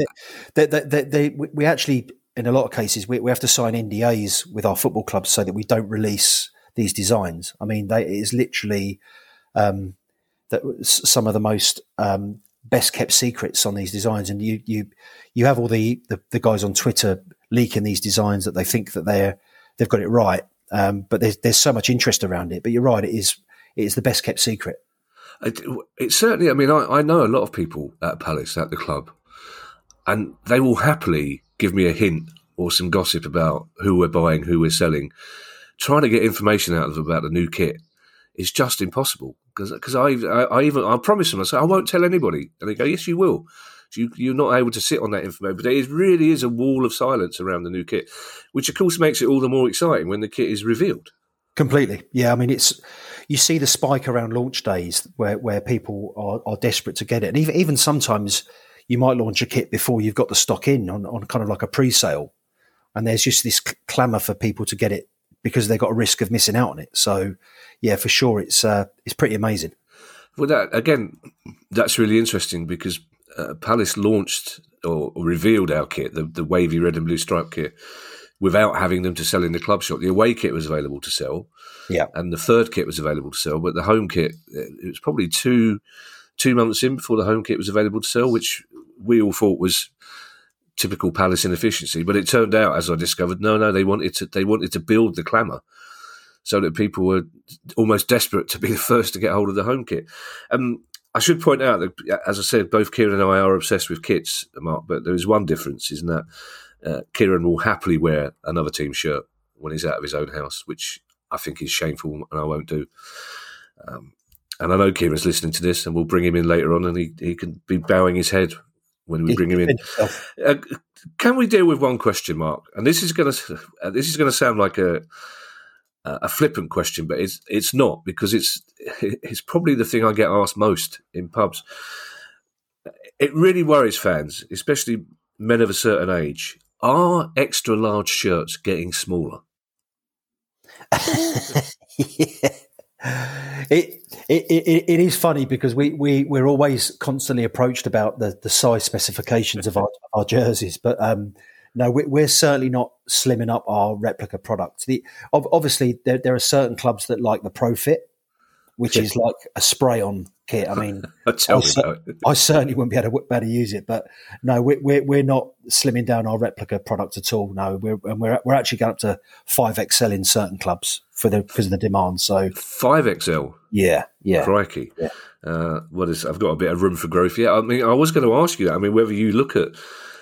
they, they, they, we actually, in a lot of cases, we, we have to sign NDAs with our football clubs so that we don't release these designs. I mean, they, it is literally um, that some of the most um, best kept secrets on these designs, and you you you have all the, the the guys on Twitter leaking these designs that they think that they're they've got it right, um, but there's there's so much interest around it. But you're right, it is it is the best kept secret. It, it certainly, I mean, I, I know a lot of people at Palace, at the club, and they will happily give me a hint or some gossip about who we're buying, who we're selling. Trying to get information out of about the new kit is just impossible because I, I, I even I promise them I say I won't tell anybody, and they go, yes, you will. You, you're not able to sit on that information, but there is, really is a wall of silence around the new kit, which of course makes it all the more exciting when the kit is revealed. Completely. Yeah. I mean, it's, you see the spike around launch days where, where people are, are desperate to get it. And even, even sometimes you might launch a kit before you've got the stock in on, on kind of like a pre sale. And there's just this clamour for people to get it because they've got a risk of missing out on it. So, yeah, for sure, it's, uh, it's pretty amazing. Well, that again, that's really interesting because uh, Palace launched or, or revealed our kit, the, the wavy red and blue stripe kit, without having them to sell in the club shop. The away kit was available to sell, yeah, and the third kit was available to sell, but the home kit it was probably two two months in before the home kit was available to sell, which we all thought was typical Palace inefficiency. But it turned out, as I discovered, no, no, they wanted to they wanted to build the clamour so that people were almost desperate to be the first to get hold of the home kit. Um, I should point out that, as I said, both Kieran and I are obsessed with kits, Mark. But there is one difference, isn't that uh, Kieran will happily wear another team shirt when he's out of his own house, which I think is shameful, and I won't do. Um, and I know Kieran's listening to this, and we'll bring him in later on, and he, he can be bowing his head when we bring him in. Uh, can we deal with one question, Mark? And this is going to uh, this is going to sound like a a flippant question, but it's it's not because it's it's probably the thing I get asked most in pubs. It really worries fans, especially men of a certain age. Are extra large shirts getting smaller? yeah. It, it, it, it is funny because we, we, we're always constantly approached about the, the size specifications of our, our jerseys, but um, no, we're certainly not slimming up our replica product. The, obviously, there, there are certain clubs that like the Pro Fit, which is like a spray on kit. I mean, I, I, certainly wouldn't be able to, be able to use it, but no, we're, we're, we're not slimming down our replica product at all. No, we're and we're we're actually going up to five XL in certain clubs for the because of the demand. So five XL, yeah, yeah, crikey. Yeah. Uh, what is? I've got a bit of room for growth. Yeah, I mean, I was going to ask you that. I mean, whether you look at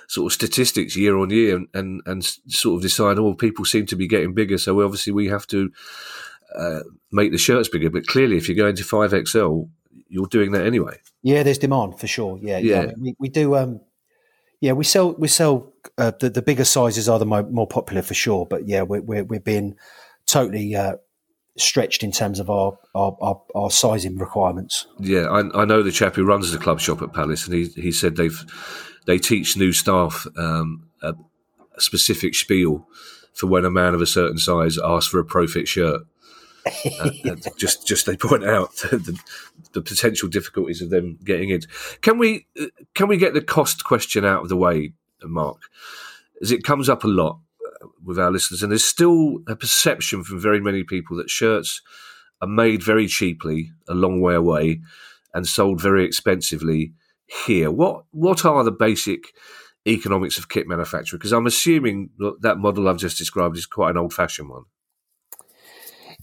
sort of statistics year on year and, and, and sort of decide, oh, people seem to be getting bigger, so obviously we have to uh, make the shirts bigger. But clearly, if you're going to five XL, you're doing that anyway. Yeah, there's demand for sure. Yeah, yeah. yeah. We, we do. Um, yeah, we sell we sell uh, the, the bigger sizes are the mo- more popular for sure. But yeah, we're we're, we're being totally uh, stretched in terms of our, our, our, our, sizing requirements. Yeah, I, I know the chap who runs the club shop at Palace, and he he said they've they teach new staff um, a, a, specific spiel for when a man of a certain size asks for a Pro Fit shirt. Uh, just, just they point out the, the, potential difficulties of them getting it. Can we, uh, can we get the cost question out of the way, Mark? As it comes up a lot uh, with our listeners, and there's still a perception from very many people that shirts are made very cheaply, a long way away, and sold very expensively here? What what are the basic economics of kit manufacture? Because I'm assuming that model I've just described is quite an old fashioned one.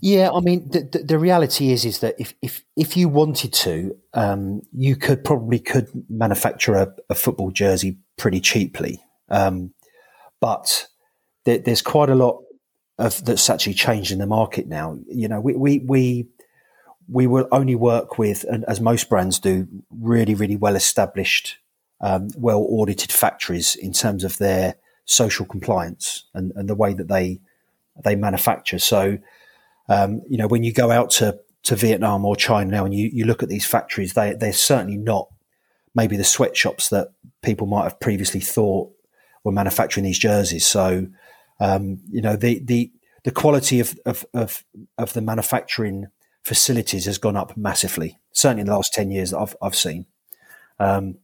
Yeah, I mean, the, the, the, reality is is that if if if you wanted to, um, you could probably could manufacture a, a football jersey pretty cheaply, um, but there, there's quite a lot of that's actually changed in the market now. You know, we we we we will only work with, and as most brands do, really, really well established, um, well audited factories in terms of their social compliance and, and the way that they they manufacture. So, um, you know, when you go out to, to Vietnam or China now and you, you look at these factories, they they're certainly not maybe the sweatshops that people might have previously thought were manufacturing these jerseys. So, um, you know, the the the quality of, of, of, of the manufacturing facilities has gone up massively. Certainly in the last ten years that I've I've seen. Um,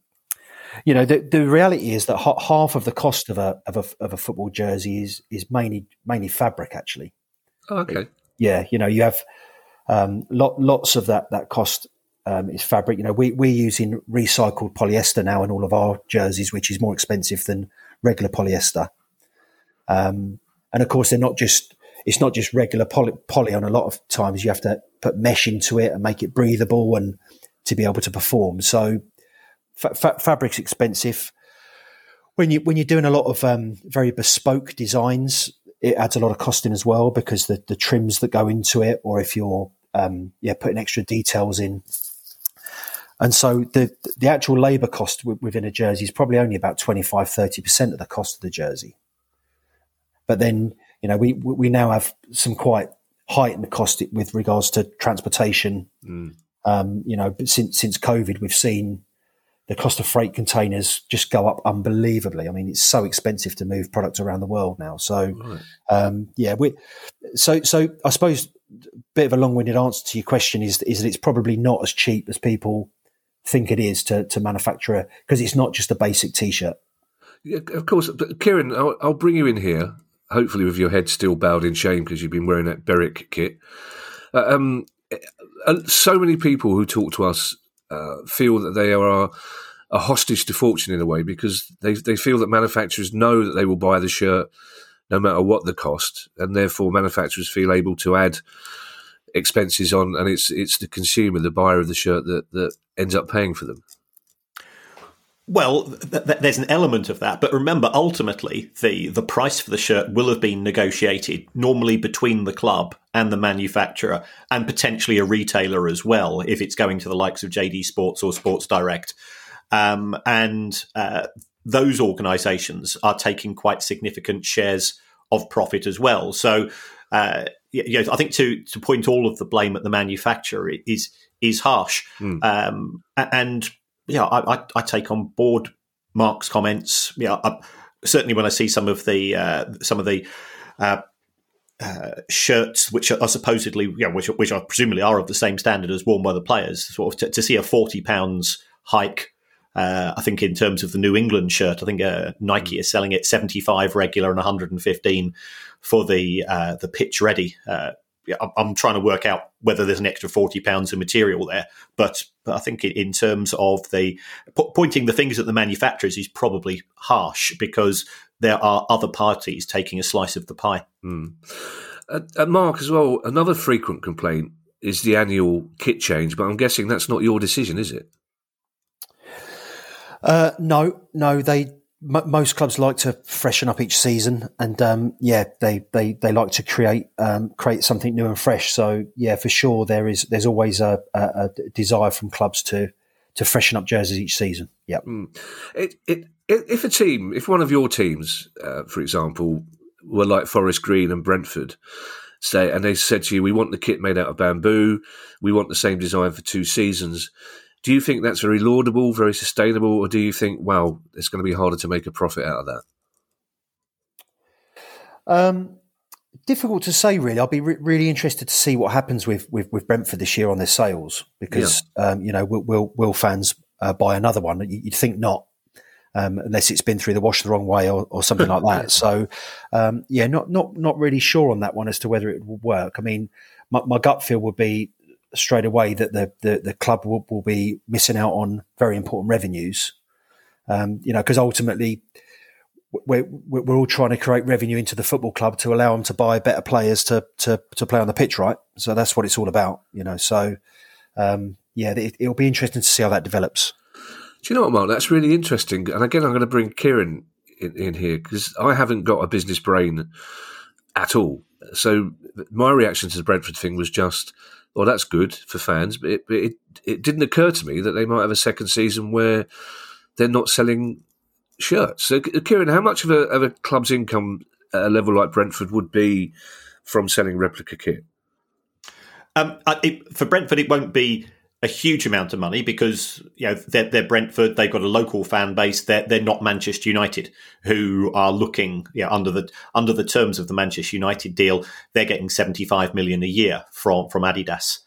you know, the, the reality is that half of the cost of a of a, of a football jersey is is mainly mainly fabric. Actually, oh, okay. Yeah, you know, you have um, lot, lots of that that cost um, is fabric. You know, we we're using recycled polyester now in all of our jerseys, which is more expensive than regular polyester. Um, and of course, they're not just it's not just regular poly, poly. On a lot of times, you have to put mesh into it and make it breathable and to be able to perform. So fa- fa- fabric's expensive. When you when you're doing a lot of um, very bespoke designs, it adds a lot of cost in as well because the the trims that go into it, or if you're um, yeah putting extra details in. And so the the actual labour cost within a jersey is probably only about 25, 30% of the cost of the jersey. But then, you know, we we now have some quite heightened cost with regards to transportation. Mm. Um, you know, since since COVID, we've seen the cost of freight containers just go up unbelievably. I mean, it's so expensive to move products around the world now. So, right. um, yeah, we so so I suppose a bit of a long-winded answer to your question is is that it's probably not as cheap as people think it is to to manufacture because it's not just a basic t-shirt. Yeah, of course, but Kieran, I'll, I'll bring you in here hopefully with your head still bowed in shame because you've been wearing that Berwick kit. Uh, um, uh, so many people who talk to us uh, feel that they are a hostage to fortune in a way because they they feel that manufacturers know that they will buy the shirt no matter what the cost, and therefore manufacturers feel able to add expenses on, and it's it's the consumer, the buyer of the shirt, that that ends up paying for them. Well, th- th- there's an element of that, but remember, ultimately, the the price for the shirt will have been negotiated normally between the club and the manufacturer, and potentially a retailer as well, if it's going to the likes of JD Sports or Sports Direct, um, and uh, those organisations are taking quite significant shares of profit as well. So, uh, yeah, I think to to point all of the blame at the manufacturer is is harsh, mm. um, and yeah, I, I, I, take on board Mark's comments. Yeah, I, certainly when I see some of the uh, some of the uh, uh, shirts, which are supposedly, yeah, which, which are presumably are of the same standard as worn by the players, sort of to, to see a forty pounds hike. Uh, I think in terms of the New England shirt, I think uh, Nike is selling it seventy five regular and one hundred and fifteen for the uh, the pitch ready I'm trying to work out whether there's an extra forty pounds of material there, but, but I think in terms of the pointing the fingers at the manufacturers is probably harsh because there are other parties taking a slice of the pie. Mm. Uh, Mark, as well, another frequent complaint is the annual kit change, but I'm guessing that's not your decision, is it? Uh, no, no, they most clubs like to freshen up each season, and um, yeah, they, they they like to create um, create something new and fresh. So yeah, for sure, there is there's always a, a, a desire from clubs to to freshen up jerseys each season. Yeah. Mm. It, it, if a team, if one of your teams, uh, for example, were like Forest Green and Brentford, say, and they said to you, "We want the kit made out of bamboo. We want the same design for two seasons." Do you think that's very laudable, very sustainable, or do you think, well, it's going to be harder to make a profit out of that? Um, difficult to say, really. I'll be re- really interested to see what happens with, with, with Brentford this year on their sales because, yeah. um, you know, will, will, will fans uh, buy another one? You'd think not. Um, unless it's been through the wash the wrong way or, or something like that. So, um, yeah, not not not really sure on that one as to whether it will work. I mean, my, my gut feel would be straight away that the, the, the club will, will, be missing out on very important revenues. Um, you know, because ultimately we're, we're all trying to create revenue into the football club to allow them to buy better players to, to, to play on the pitch, right? So that's what it's all about, you know. So, um, yeah, it, will be interesting to see how that develops. Do you know what, Mark? That's really interesting. And again, I'm going to bring Kieran in, in here because I haven't got a business brain at all. So my reaction to the Brentford thing was just well, that's good for fans, but it, it, it didn't occur to me that they might have a second season where they're not selling shirts. So, Kieran, how much of a, of a club's income at a level like Brentford would be from selling replica kit? Um, it, for Brentford, it won't be a huge amount of money because you know they're, they're, Brentford. They've got a local fan base. They're they're not Manchester United, who are looking yeah under the under the terms of the Manchester United deal. They're getting seventy five million a year from from Adidas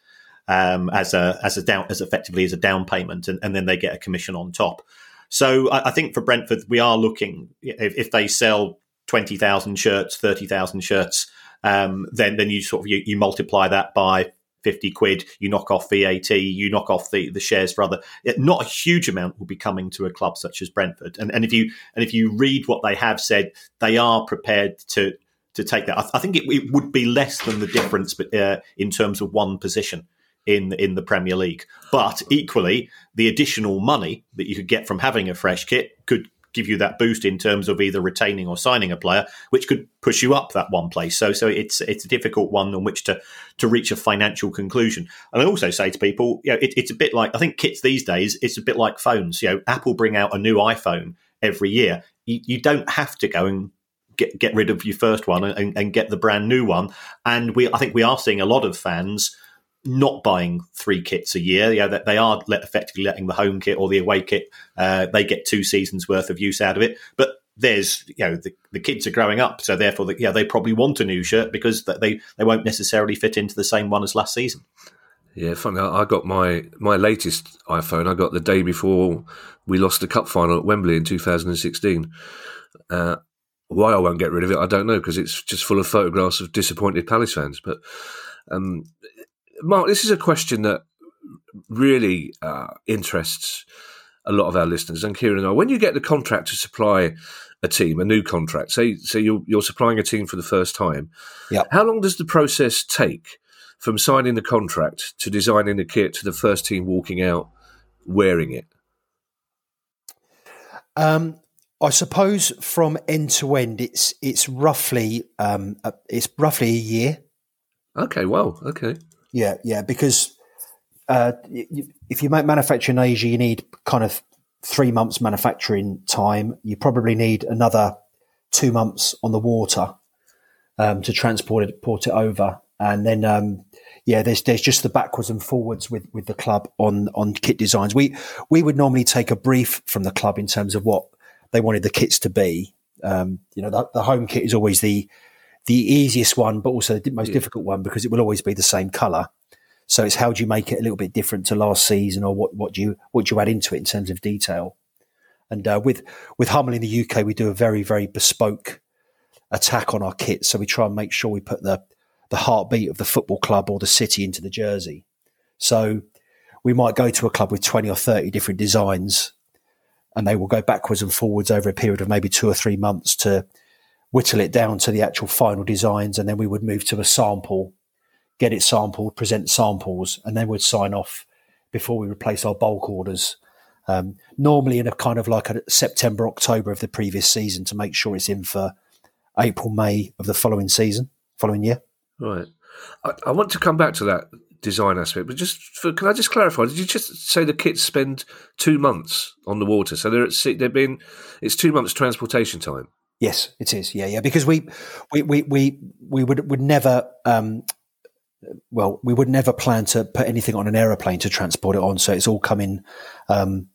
um, as a as a down as effectively as a down payment, and, and then they get a commission on top. So I, I think for Brentford, we are looking if, if they sell twenty thousand shirts, thirty thousand shirts. Um, then then you sort of you, you multiply that by 50 quid, you knock off VAT, you knock off the, the shares for other. Not a huge amount will be coming to a club such as Brentford. And, and if you and if you read what they have said, they are prepared to to take that. I, I think it, it, would be less than the difference but, uh, in terms of one position in in the Premier League. But equally, the additional money that you could get from having a fresh kit could give you that boost in terms of either retaining or signing a player, which could push you up that one place. So, so it's it's a difficult one on which to to reach a financial conclusion. And I also say to people, you know, it, it's a bit like I think kits these days. It's a bit like phones. You know, Apple bring out a new iPhone every year. You, you don't have to go and get get rid of your first one and, and get the brand new one. And we, I think, we are seeing a lot of fans not buying three kits a year. Yeah, that they are let, effectively letting the home kit or the away kit. Uh, they get two seasons worth of use out of it. But there's you know the, the kids are growing up, so therefore the, yeah they probably want a new shirt because they they won't necessarily fit into the same one as last season. Yeah, funny. I got my my latest iPhone. I got the day before we lost the cup final at Wembley in 2016. Uh, why I won't get rid of it, I don't know because it's just full of photographs of disappointed Palace fans. But um, Mark, this is a question that really uh, interests a lot of our listeners and Kieran and I. When you get the contract to supply a team, a new contract, say say you're, you're supplying a team for the first time, yeah. how long does the process take from signing the contract to designing the kit to the first team walking out wearing it? Um, I suppose from end to end, it's it's roughly um, it's roughly a year. Okay, well, okay, yeah, yeah, because uh, if you make manufacture in Asia, you need kind of three months manufacturing time. You probably need another two months on the water um, to transport it, port it over, and then um, yeah, there's there's just the backwards and forwards with with the club on on kit designs. We we would normally take a brief from the club in terms of what they wanted the kits to be. Um, you know, the, the, home kit is always the the easiest one, but also the most yeah. difficult one because it will always be the same color. So it's how do you make it a little bit different to last season, or what what do you what do you add into it in terms of detail? And uh, with with Hummel in the UK, we do a very very bespoke attack on our kit. So we try and make sure we put the the heartbeat of the football club or the city into the jersey. So we might go to a club with twenty or thirty different designs, and they will go backwards and forwards over a period of maybe two or three months to whittle it down to the actual final designs, and then we would move to a sample get it sampled, present samples, and then we'd sign off before we replace our bulk orders. Um, normally in a kind of like a September, October of the previous season to make sure it's in for April, May of the following season, following year. Right. I, I want to come back to that design aspect, but just for, can I just clarify? Did you just say the kits spend two months on the water? So they're at sea, they've been it's two months transportation time. Yes, it is. Yeah, yeah. Because we we we we, we would would never um, well, we would never plan to put anything on an aeroplane to transport it on. So it's all coming um,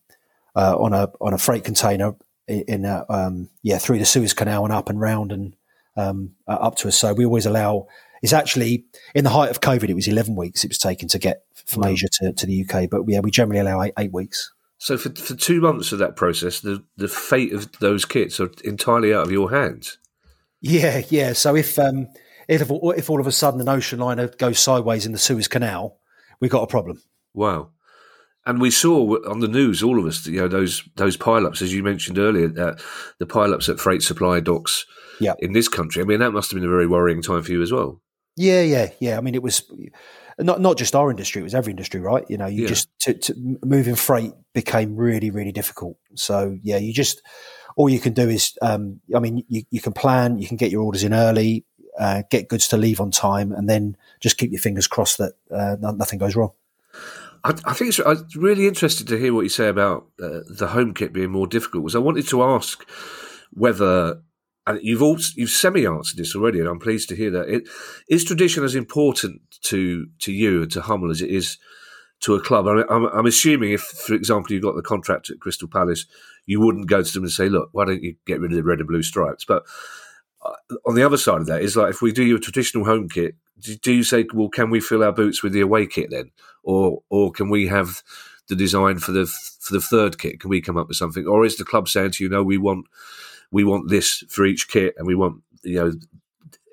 uh, on a on a freight container in, a, um, yeah through the Suez Canal and up and round and um, uh, up to us. So we always allow. It's actually in the height of COVID, it was eleven weeks it was taken to get from Asia to, to the UK, but yeah, we generally allow eight, eight weeks. So for for two months of that process, the the fate of those kits are entirely out of your hands. Yeah, yeah. So if um, if, if all of a sudden an ocean liner goes sideways in the Suez Canal, we've got a problem. Wow. And we saw on the news, all of us, you know, those those pileups, as you mentioned earlier, uh, the pileups at freight supply docks yeah. in this country. I mean, that must have been a very worrying time for you as well. Yeah, yeah, yeah. I mean, it was not not just our industry; it was every industry, right? You know, you yeah. just to, to moving freight became really, really difficult. So yeah, you just all you can do is, um, I mean, you, you can plan, you can get your orders in early, uh, get goods to leave on time, and then just keep your fingers crossed that uh, nothing goes wrong. I, I think it's I'm really interested to hear what you say about uh, the home kit being more difficult. Was I wanted to ask whether and you've you've semi answered this already, and I'm pleased to hear that. It, is tradition as important to to you and to Hummel as it is to a club? I I'm, I'm, assuming if, for example, you got the contract at Crystal Palace, you wouldn't go to them and say, "Look, why don't you get rid of the red and blue stripes?" But uh, on the other side of that is like if we do you a traditional home kit, do you say, well, can we fill our boots with the away kit then, or or can we have the design for the for the third kit? Can we come up with something, or is the club saying to you, no, we want we want this for each kit, and we want you know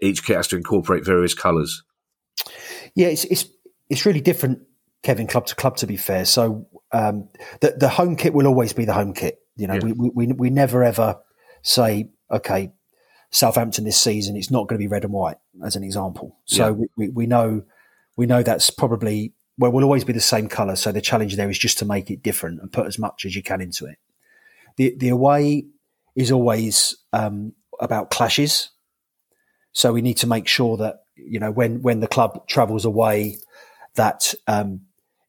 each kit has to incorporate various colours. Yeah, it's it's it's really different, Kevin, club to club. To be fair, so um, the the home kit will always be the home kit. You know, yeah. we, we we never ever say, okay, Southampton this season, it's not going to be red and white, as an example. So yeah. we, we know we know that's probably well, will always be the same colour. So the challenge there is just to make it different and put as much as you can into it. The the away is always um, about clashes. So we need to make sure that you know when when the club travels away, that um,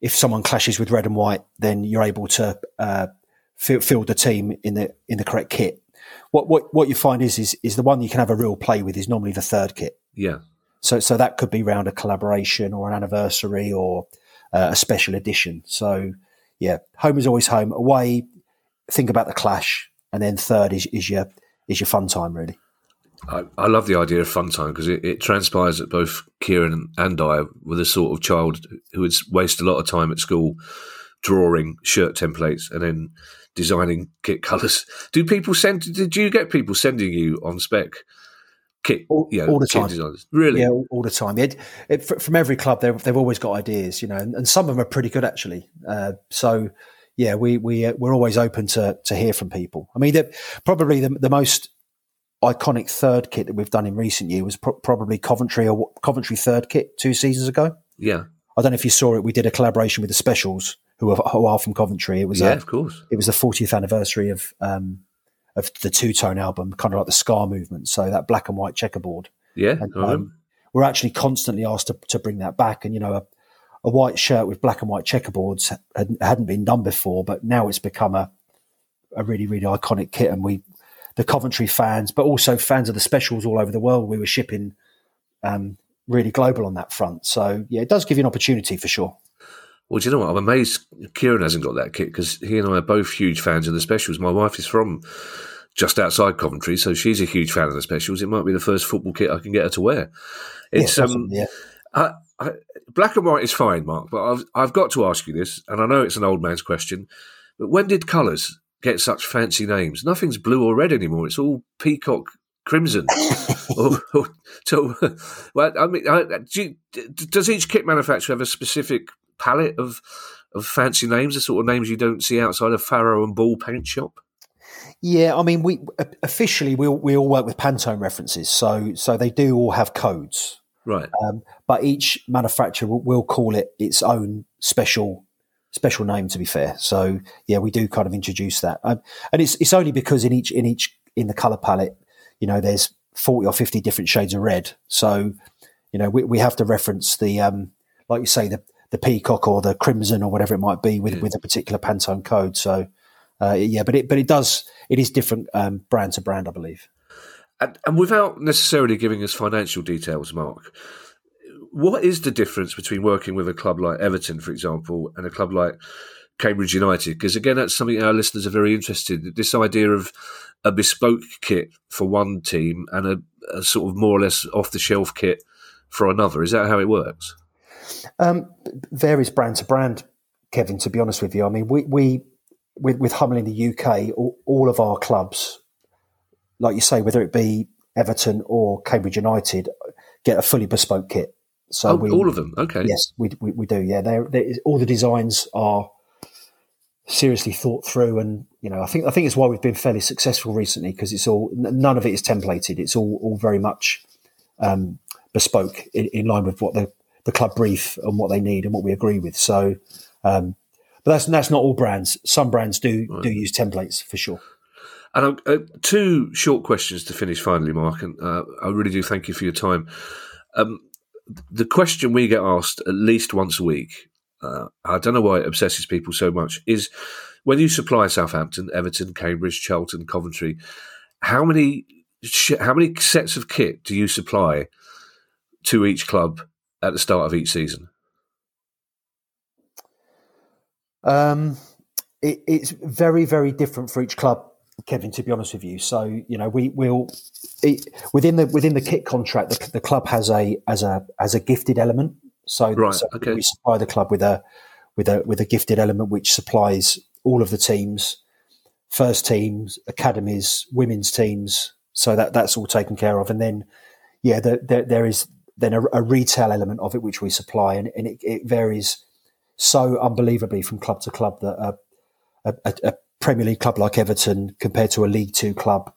if someone clashes with red and white, then you're able to uh, field the team in the in the correct kit what what what you find is is is the one you can have a real play with is normally the third kit. Yeah. So so that could be around a collaboration or an anniversary or uh, a special edition. So yeah, home is always home. Away, think about the clash, and then third is is your is your fun time really. I, I love the idea of fun time because it, it, transpires that both Kieran and I were the sort of child who would waste a lot of time at school drawing shirt templates and then designing kit colours. Do people send? Did you get people sending you on spec kit? All, yeah, all the time. designers? Really? Yeah, all, all the time. It, it, from every club, they've, they've always got ideas, you know, and, and some of them are pretty good actually. Uh, so, yeah, we we uh, we're always open to to hear from people. I mean, probably the, the most iconic third kit that we've done in recent year was pro- probably Coventry or Coventry third kit two seasons ago. Yeah. I don't know if you saw it. We did a collaboration with the Specials, who are, who are from Coventry. It was Yeah, a, of course. it was the 40th anniversary of um, of the two tone album, kind of like the Ska movement. So that black and white checkerboard. Yeah. And, um, we're actually constantly asked to, to bring that back. And you know, a, a white shirt with black and white checkerboards had, hadn't been done before, but now it's become a a really really iconic kit. And we, the Coventry fans, but also fans of the specials all over the world, we were shipping um, really global on that front. So yeah, it does give you an opportunity for sure. Well, do you know what? I'm amazed Kieran hasn't got that kit because he and I are both huge fans of the specials. My wife is from just outside Coventry, so she's a huge fan of the specials. It might be the first football kit I can get her to wear. It's yeah, um, yeah. I, I, black and white is fine, Mark, but I've I've got to ask you this, and I know it's an old man's question, but when did colours get such fancy names? Nothing's blue or red anymore. It's all peacock crimson. or, or, so, well, I mean, I, do you, does each kit manufacturer have a specific palette of of fancy names, the sort of names you don't see outside of Farrow and Ball paint shop? Yeah, I mean, we officially we all, we all work with Pantone references, so so they do all have codes, Right. um, but each manufacturer will, will call it its own special special name. To be fair, so yeah, we do kind of introduce that, um, and it's it's only because in each in each in the color palette, you know, there's forty or fifty different shades of red, so you know we, we have to reference the um, like you say the the peacock or the crimson or whatever it might be with with a particular Pantone code. So uh, yeah, but it but it does it is different um, brand to brand, I believe. And, and without necessarily giving us financial details, Mark, what is the difference between working with a club like Everton, for example, and a club like Cambridge United? Because again, that's something our listeners are very interested. in. This idea of a bespoke kit for one team and a, a sort of more or less off the shelf kit for another. Is that how it works? Um, varies brand to brand, Kevin. To be honest with you, I mean, we, we with with Hummel in the UK, all, all of our clubs, like you say, whether it be Everton or Cambridge United, get a fully bespoke kit. So Oh, we, all of them. Okay. yes, we, we, we do. Yeah, they're, they're, all the designs are seriously thought through, and you know, I think I think it's why we've been fairly successful recently because it's all none of it is templated. It's all all very much um, bespoke in, in line with what the the club brief and what they need and what we agree with. So, um, but that's that's not all brands. Some brands do do use templates for sure. And uh, two short questions to finish finally, Mark, and uh, I really do thank you for your time. Um, the question we get asked at least once a week, uh, I don't know why it obsesses people so much, is when you supply Southampton, Everton, Cambridge, Charlton, Coventry, how many how many sets of kit do you supply to each club at the start of each season? Um, it, it's very, very different for each club, Kevin. To be honest with you, so you know, we will within the within the kit contract, the, the club has a as a as a gifted element. So, Right, so okay. we supply the club with a with a with a gifted element which supplies all of the teams, first teams, academies, women's teams. So that that's all taken care of, and then yeah, the, there there is then a, a retail element of it which we supply, and, and it, it varies so unbelievably from club to club that a, a Premier League club like Everton compared to a League Two club,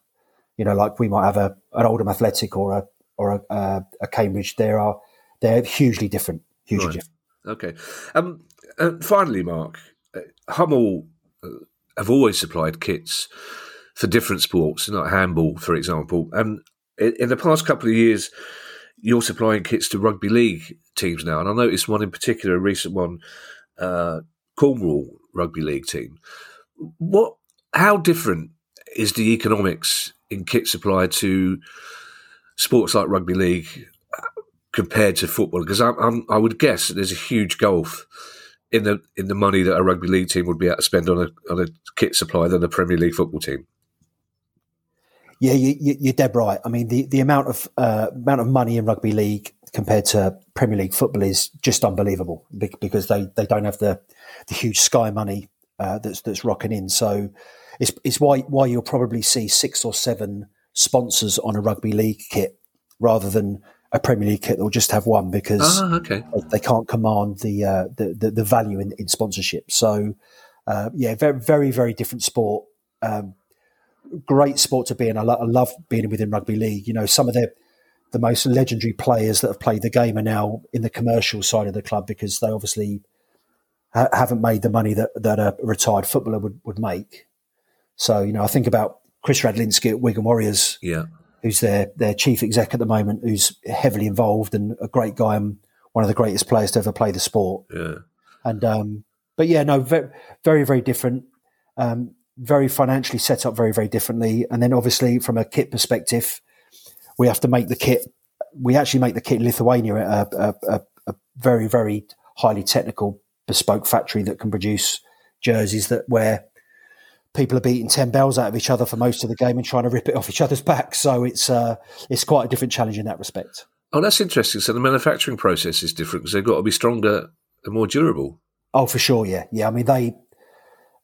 you know, like we might have a an Oldham Athletic or a or a, a, a Cambridge, there are they're hugely different, hugely Right. different. Okay. Um, uh, finally, Mark, uh, Hummel uh, have always supplied kits for different sports, not handball, for example. And in, in the past couple of years, you're supplying kits to rugby league teams now. And I noticed one in particular, a recent one, uh, Cornwall rugby league team. What? How different is the economics in kit supply to sports like rugby league compared to football? Because I'm, I'm, I would guess that there's a huge gulf in the in the money that a rugby league team would be able to spend on a on a kit supply than a Premier League football team. Yeah, you, you're dead right. I mean, the, the amount of uh, amount of money in rugby league compared to Premier League football is just unbelievable because they, they don't have the the huge Sky money uh, that's that's rocking in. So it's it's why why you'll probably see six or seven sponsors on a rugby league kit rather than a Premier League kit that will just have one because ah, okay. they can't command the, uh, the, the, the value in, in sponsorship. So uh, yeah, very very very different sport. Um, great sport to be in. I, lo- I, love being within rugby league. You know, some of the the most legendary players that have played the game are now in the commercial side of the club because they obviously ha- haven't made the money that, that a retired footballer would, would make. So, you know, I think about Kris Radlinski at Wigan Warriors, yeah, who's their, their chief exec at the moment, who's heavily involved and a great guy and one of the greatest players to ever play the sport. Yeah. And, um, but yeah, no, very, very, very different. Um, very financially set up very, very differently. And then obviously from a kit perspective, we have to make the kit. We actually make the kit in Lithuania at a, a, a very, very highly technical bespoke factory that can produce jerseys that where people are beating ten bells out of each other for most of the game and trying to rip it off each other's backs. So it's uh, it's quite a different challenge in that respect. Oh, that's interesting. So the manufacturing process is different because they've got to be stronger and more durable. Oh, for sure, yeah, yeah. I mean, they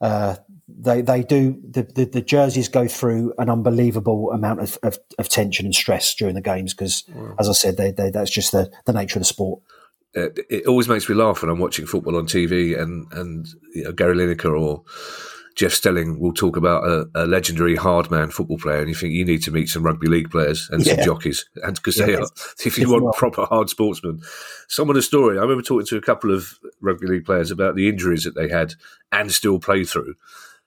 uh, they they do the, the, the, jerseys go through an unbelievable amount of, of, of tension and stress during the games because, wow. as I said, they, they, that's just the, the nature of the sport. It always makes me laugh when I'm watching football on TV and and you know, Gary Lineker or Jeff Stelling will talk about a, a, legendary hardman football player, and you think you need to meet some rugby league players and yeah. some jockeys, and because yeah, they are, if you want well. proper hard sportsmen. someone a story, I remember talking to a couple of rugby league players about the injuries that they had and still play through.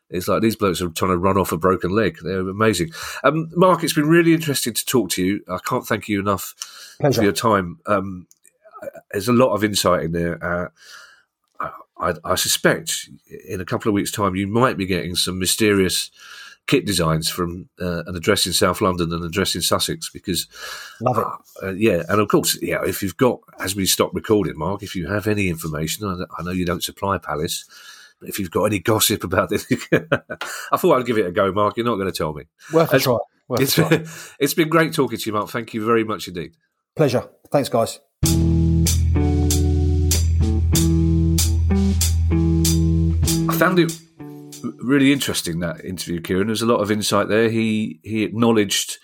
It's like these blokes are trying to run off a broken leg. They're amazing. Um, Mark, it's been really interesting to talk to you. I can't thank you enough Pleasure. for your time. Um, there's a lot of insight in there. Uh, I, I, suspect in a couple of weeks' time you might be getting some mysterious kit designs from uh, an address in South London and an address in Sussex because love it. Uh, yeah, and of course, yeah. If you've got, as we stop recording, Mark, if you have any information, I, I know you don't supply Palace. But if you've got any gossip about this, I thought I'd give it a go, Mark. You're not going to tell me. Worth a try. Worth it's, a try. it's been great talking to you, Mark. Thank you very much indeed. Pleasure. Thanks, guys. Found it really interesting that interview, Kieran. There's a lot of insight there. He he acknowledged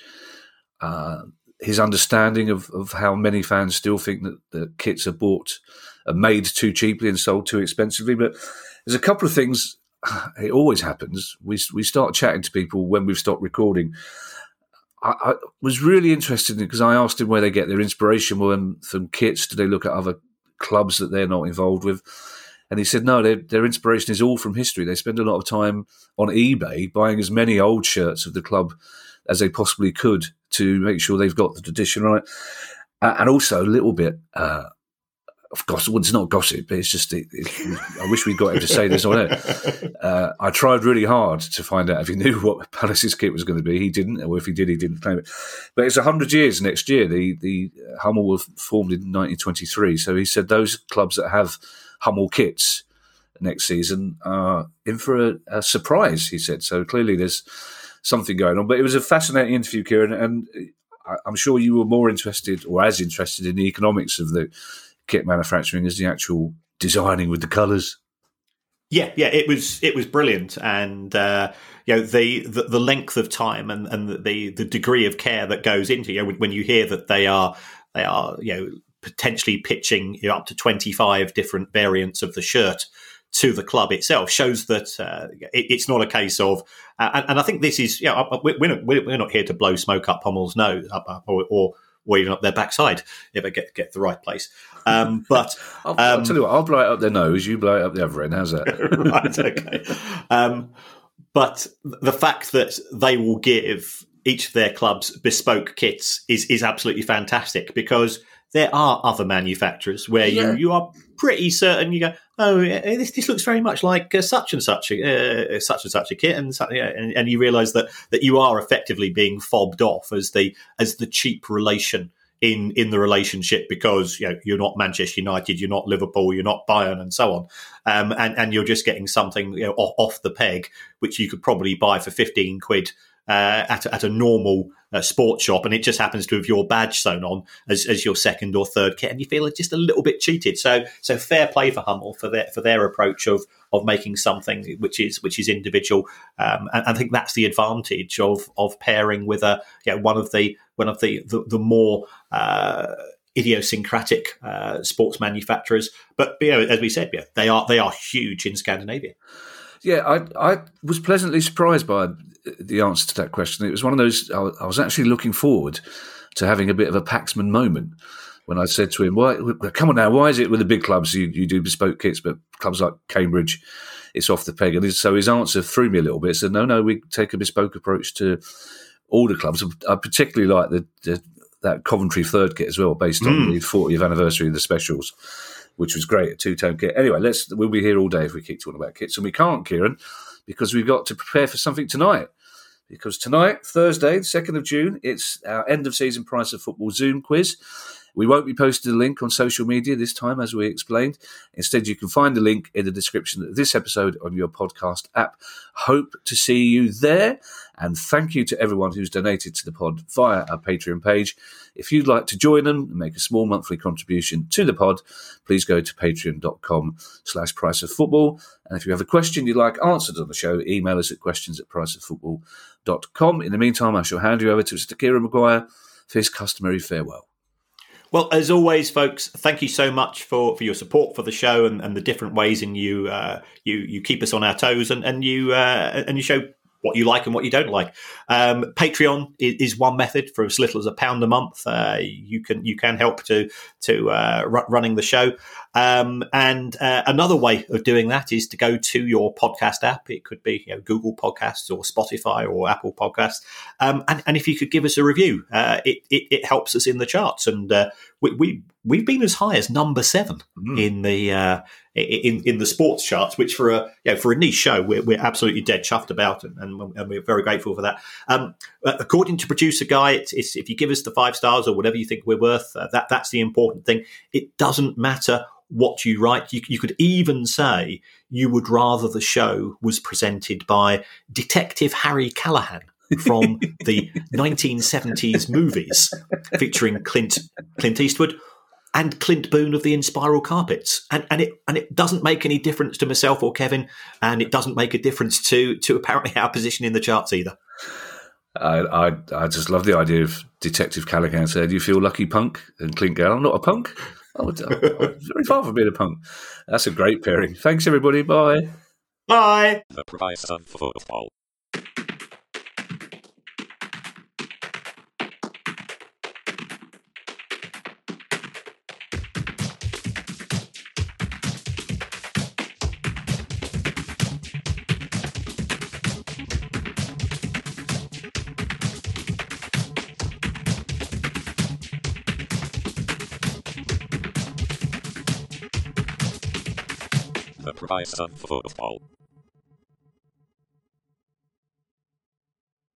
uh, his understanding of, of how many fans still think that the kits are bought, are made too cheaply and sold too expensively. But there's a couple of things. It always happens. We we start chatting to people when we've stopped recording. I, I was really interested because I asked him where they get their inspiration from, from kits. Do they look at other clubs that they're not involved with? And he said, no, their, their inspiration is all from history. They spend a lot of time on eBay buying as many old shirts of the club as they possibly could to make sure they've got the tradition right. Uh, and also a little bit uh, of gossip. Well, it's not gossip, but it's just, it, it, I wish we'd got him to say this on it. Uh, I tried really hard to find out if he knew what Palace's kit was going to be. He didn't, or if he did, he didn't claim it. But it's 100 years next year. The, the Hummel was formed in 1923. So he said those clubs that have Hummel kits next season are in for a, a, surprise, he said. So clearly there's something going on. But it was a fascinating interview, Kieran, and I'm sure you were more interested or as interested in the economics of the kit manufacturing as the actual designing with the colours. Yeah, yeah, it was it was brilliant, and uh, you know the, the, the length of time and and the the degree of care that goes into you know when you hear that they are they are you know potentially pitching you know, up to 25 different variants of the shirt to the club itself shows that uh, it, it's not a case of, uh, and, and, I think this is, yeah, you know, we're, not, we're not here to blow smoke up Hummel's nose up, or, or, or even up their backside if I get get the right place. Um, but I'll, um, I'll, tell you what, I'll blow it up their nose, you blow it up the other end. How's that? right, okay. Um, but the fact that they will give each of their clubs bespoke kits is is absolutely fantastic because there are other manufacturers where yeah. you, you are pretty certain you go, oh, this, this looks very much like uh, such and such a uh, such and such a kit, and, yeah, and, and you realise that that you are effectively being fobbed off as the as the cheap relation in in the relationship because you know you're not Manchester United, you're not Liverpool, you're not Bayern, and so on, um, and and you're just getting something you know off, off the peg which you could probably buy for fifteen quid uh, at, at a normal uh, sports shop and it just happens to have your badge sewn on as, as your second or third kit and you feel just a little bit cheated. So so fair play for Hummel for their for their approach of of making something which is which is individual. Um, and I think that's the advantage of of pairing with a yeah one of the one of the the, the more uh, idiosyncratic uh, sports manufacturers. But you know as we said yeah they are they are huge in Scandinavia yeah, I I was pleasantly surprised by the answer to that question. It was one of those I was actually looking forward to having a bit of a Paxman moment when I said to him, "Why? Come on now, why is it with the big clubs you, you do bespoke kits, but clubs like Cambridge, it's off the peg?" And so his answer threw me a little bit. He said, "No, no, we take a bespoke approach to all the clubs. I particularly like the, the that Coventry third kit as well, based on mm. the 40th anniversary of the specials." Which was great, a two tone kit. Anyway, let's we'll be here all day if we keep talking about kits, and we can't, Kieran, because we've got to prepare for something tonight. Because tonight, Thursday, the second of June, it's our end of season price of football Zoom quiz. We won't be posting the link on social media this time, as we explained. Instead, you can find the link in the description of this episode on your podcast app. Hope to see you there. And thank you to everyone who's donated to the pod via our Patreon page. If you'd like to join them and make a small monthly contribution to the pod, please go to patreon.com slash price of football. And if you have a question you'd like answered on the show, email us at questions at priceoffootball.com. In the meantime, I shall hand you over to Mr. Kieran Maguire for his customary farewell. Well, as always, folks, thank you so much for, for your support for the show and, and the different ways in you uh, you you keep us on our toes and and you uh, and you show what you like and what you don't like. Um, Patreon is, is, one method for as little as a pound a month. Uh, you can you can help to to uh, r- running the show. Um, and uh, another way of doing that is to go to your podcast app. It could be you know, Google Podcasts or Spotify or Apple Podcasts. Um, and, and, if you could give us a review, uh, it, it, it, helps us in the charts. And uh, we, we we've been as high as number seven mm. in the uh, in in the sports charts, which for a you know, for a niche show, we're, we're absolutely dead chuffed about, and, and, we're very grateful for that. Um, uh, according to producer guy, it's, it's, if you give us the five stars or whatever you think we're worth, uh, that that's the important thing. It doesn't matter what you write. You, you could even say you would rather the show was presented by Detective Harry Callahan from the 1970s movies featuring Clint Clint Eastwood and Clint Boon of the Inspiral Carpets. And, and it and it doesn't make any difference to myself or Kevin, and it doesn't make a difference to to apparently our position in the charts either. I, I, I just love the idea of Detective Callahan said, "You feel lucky, punk?" And Clint going, "I'm not a punk. I'm, I'm very far from being a punk." That's a great pairing. Thanks, everybody. Bye. Bye. The price of football. Price of football.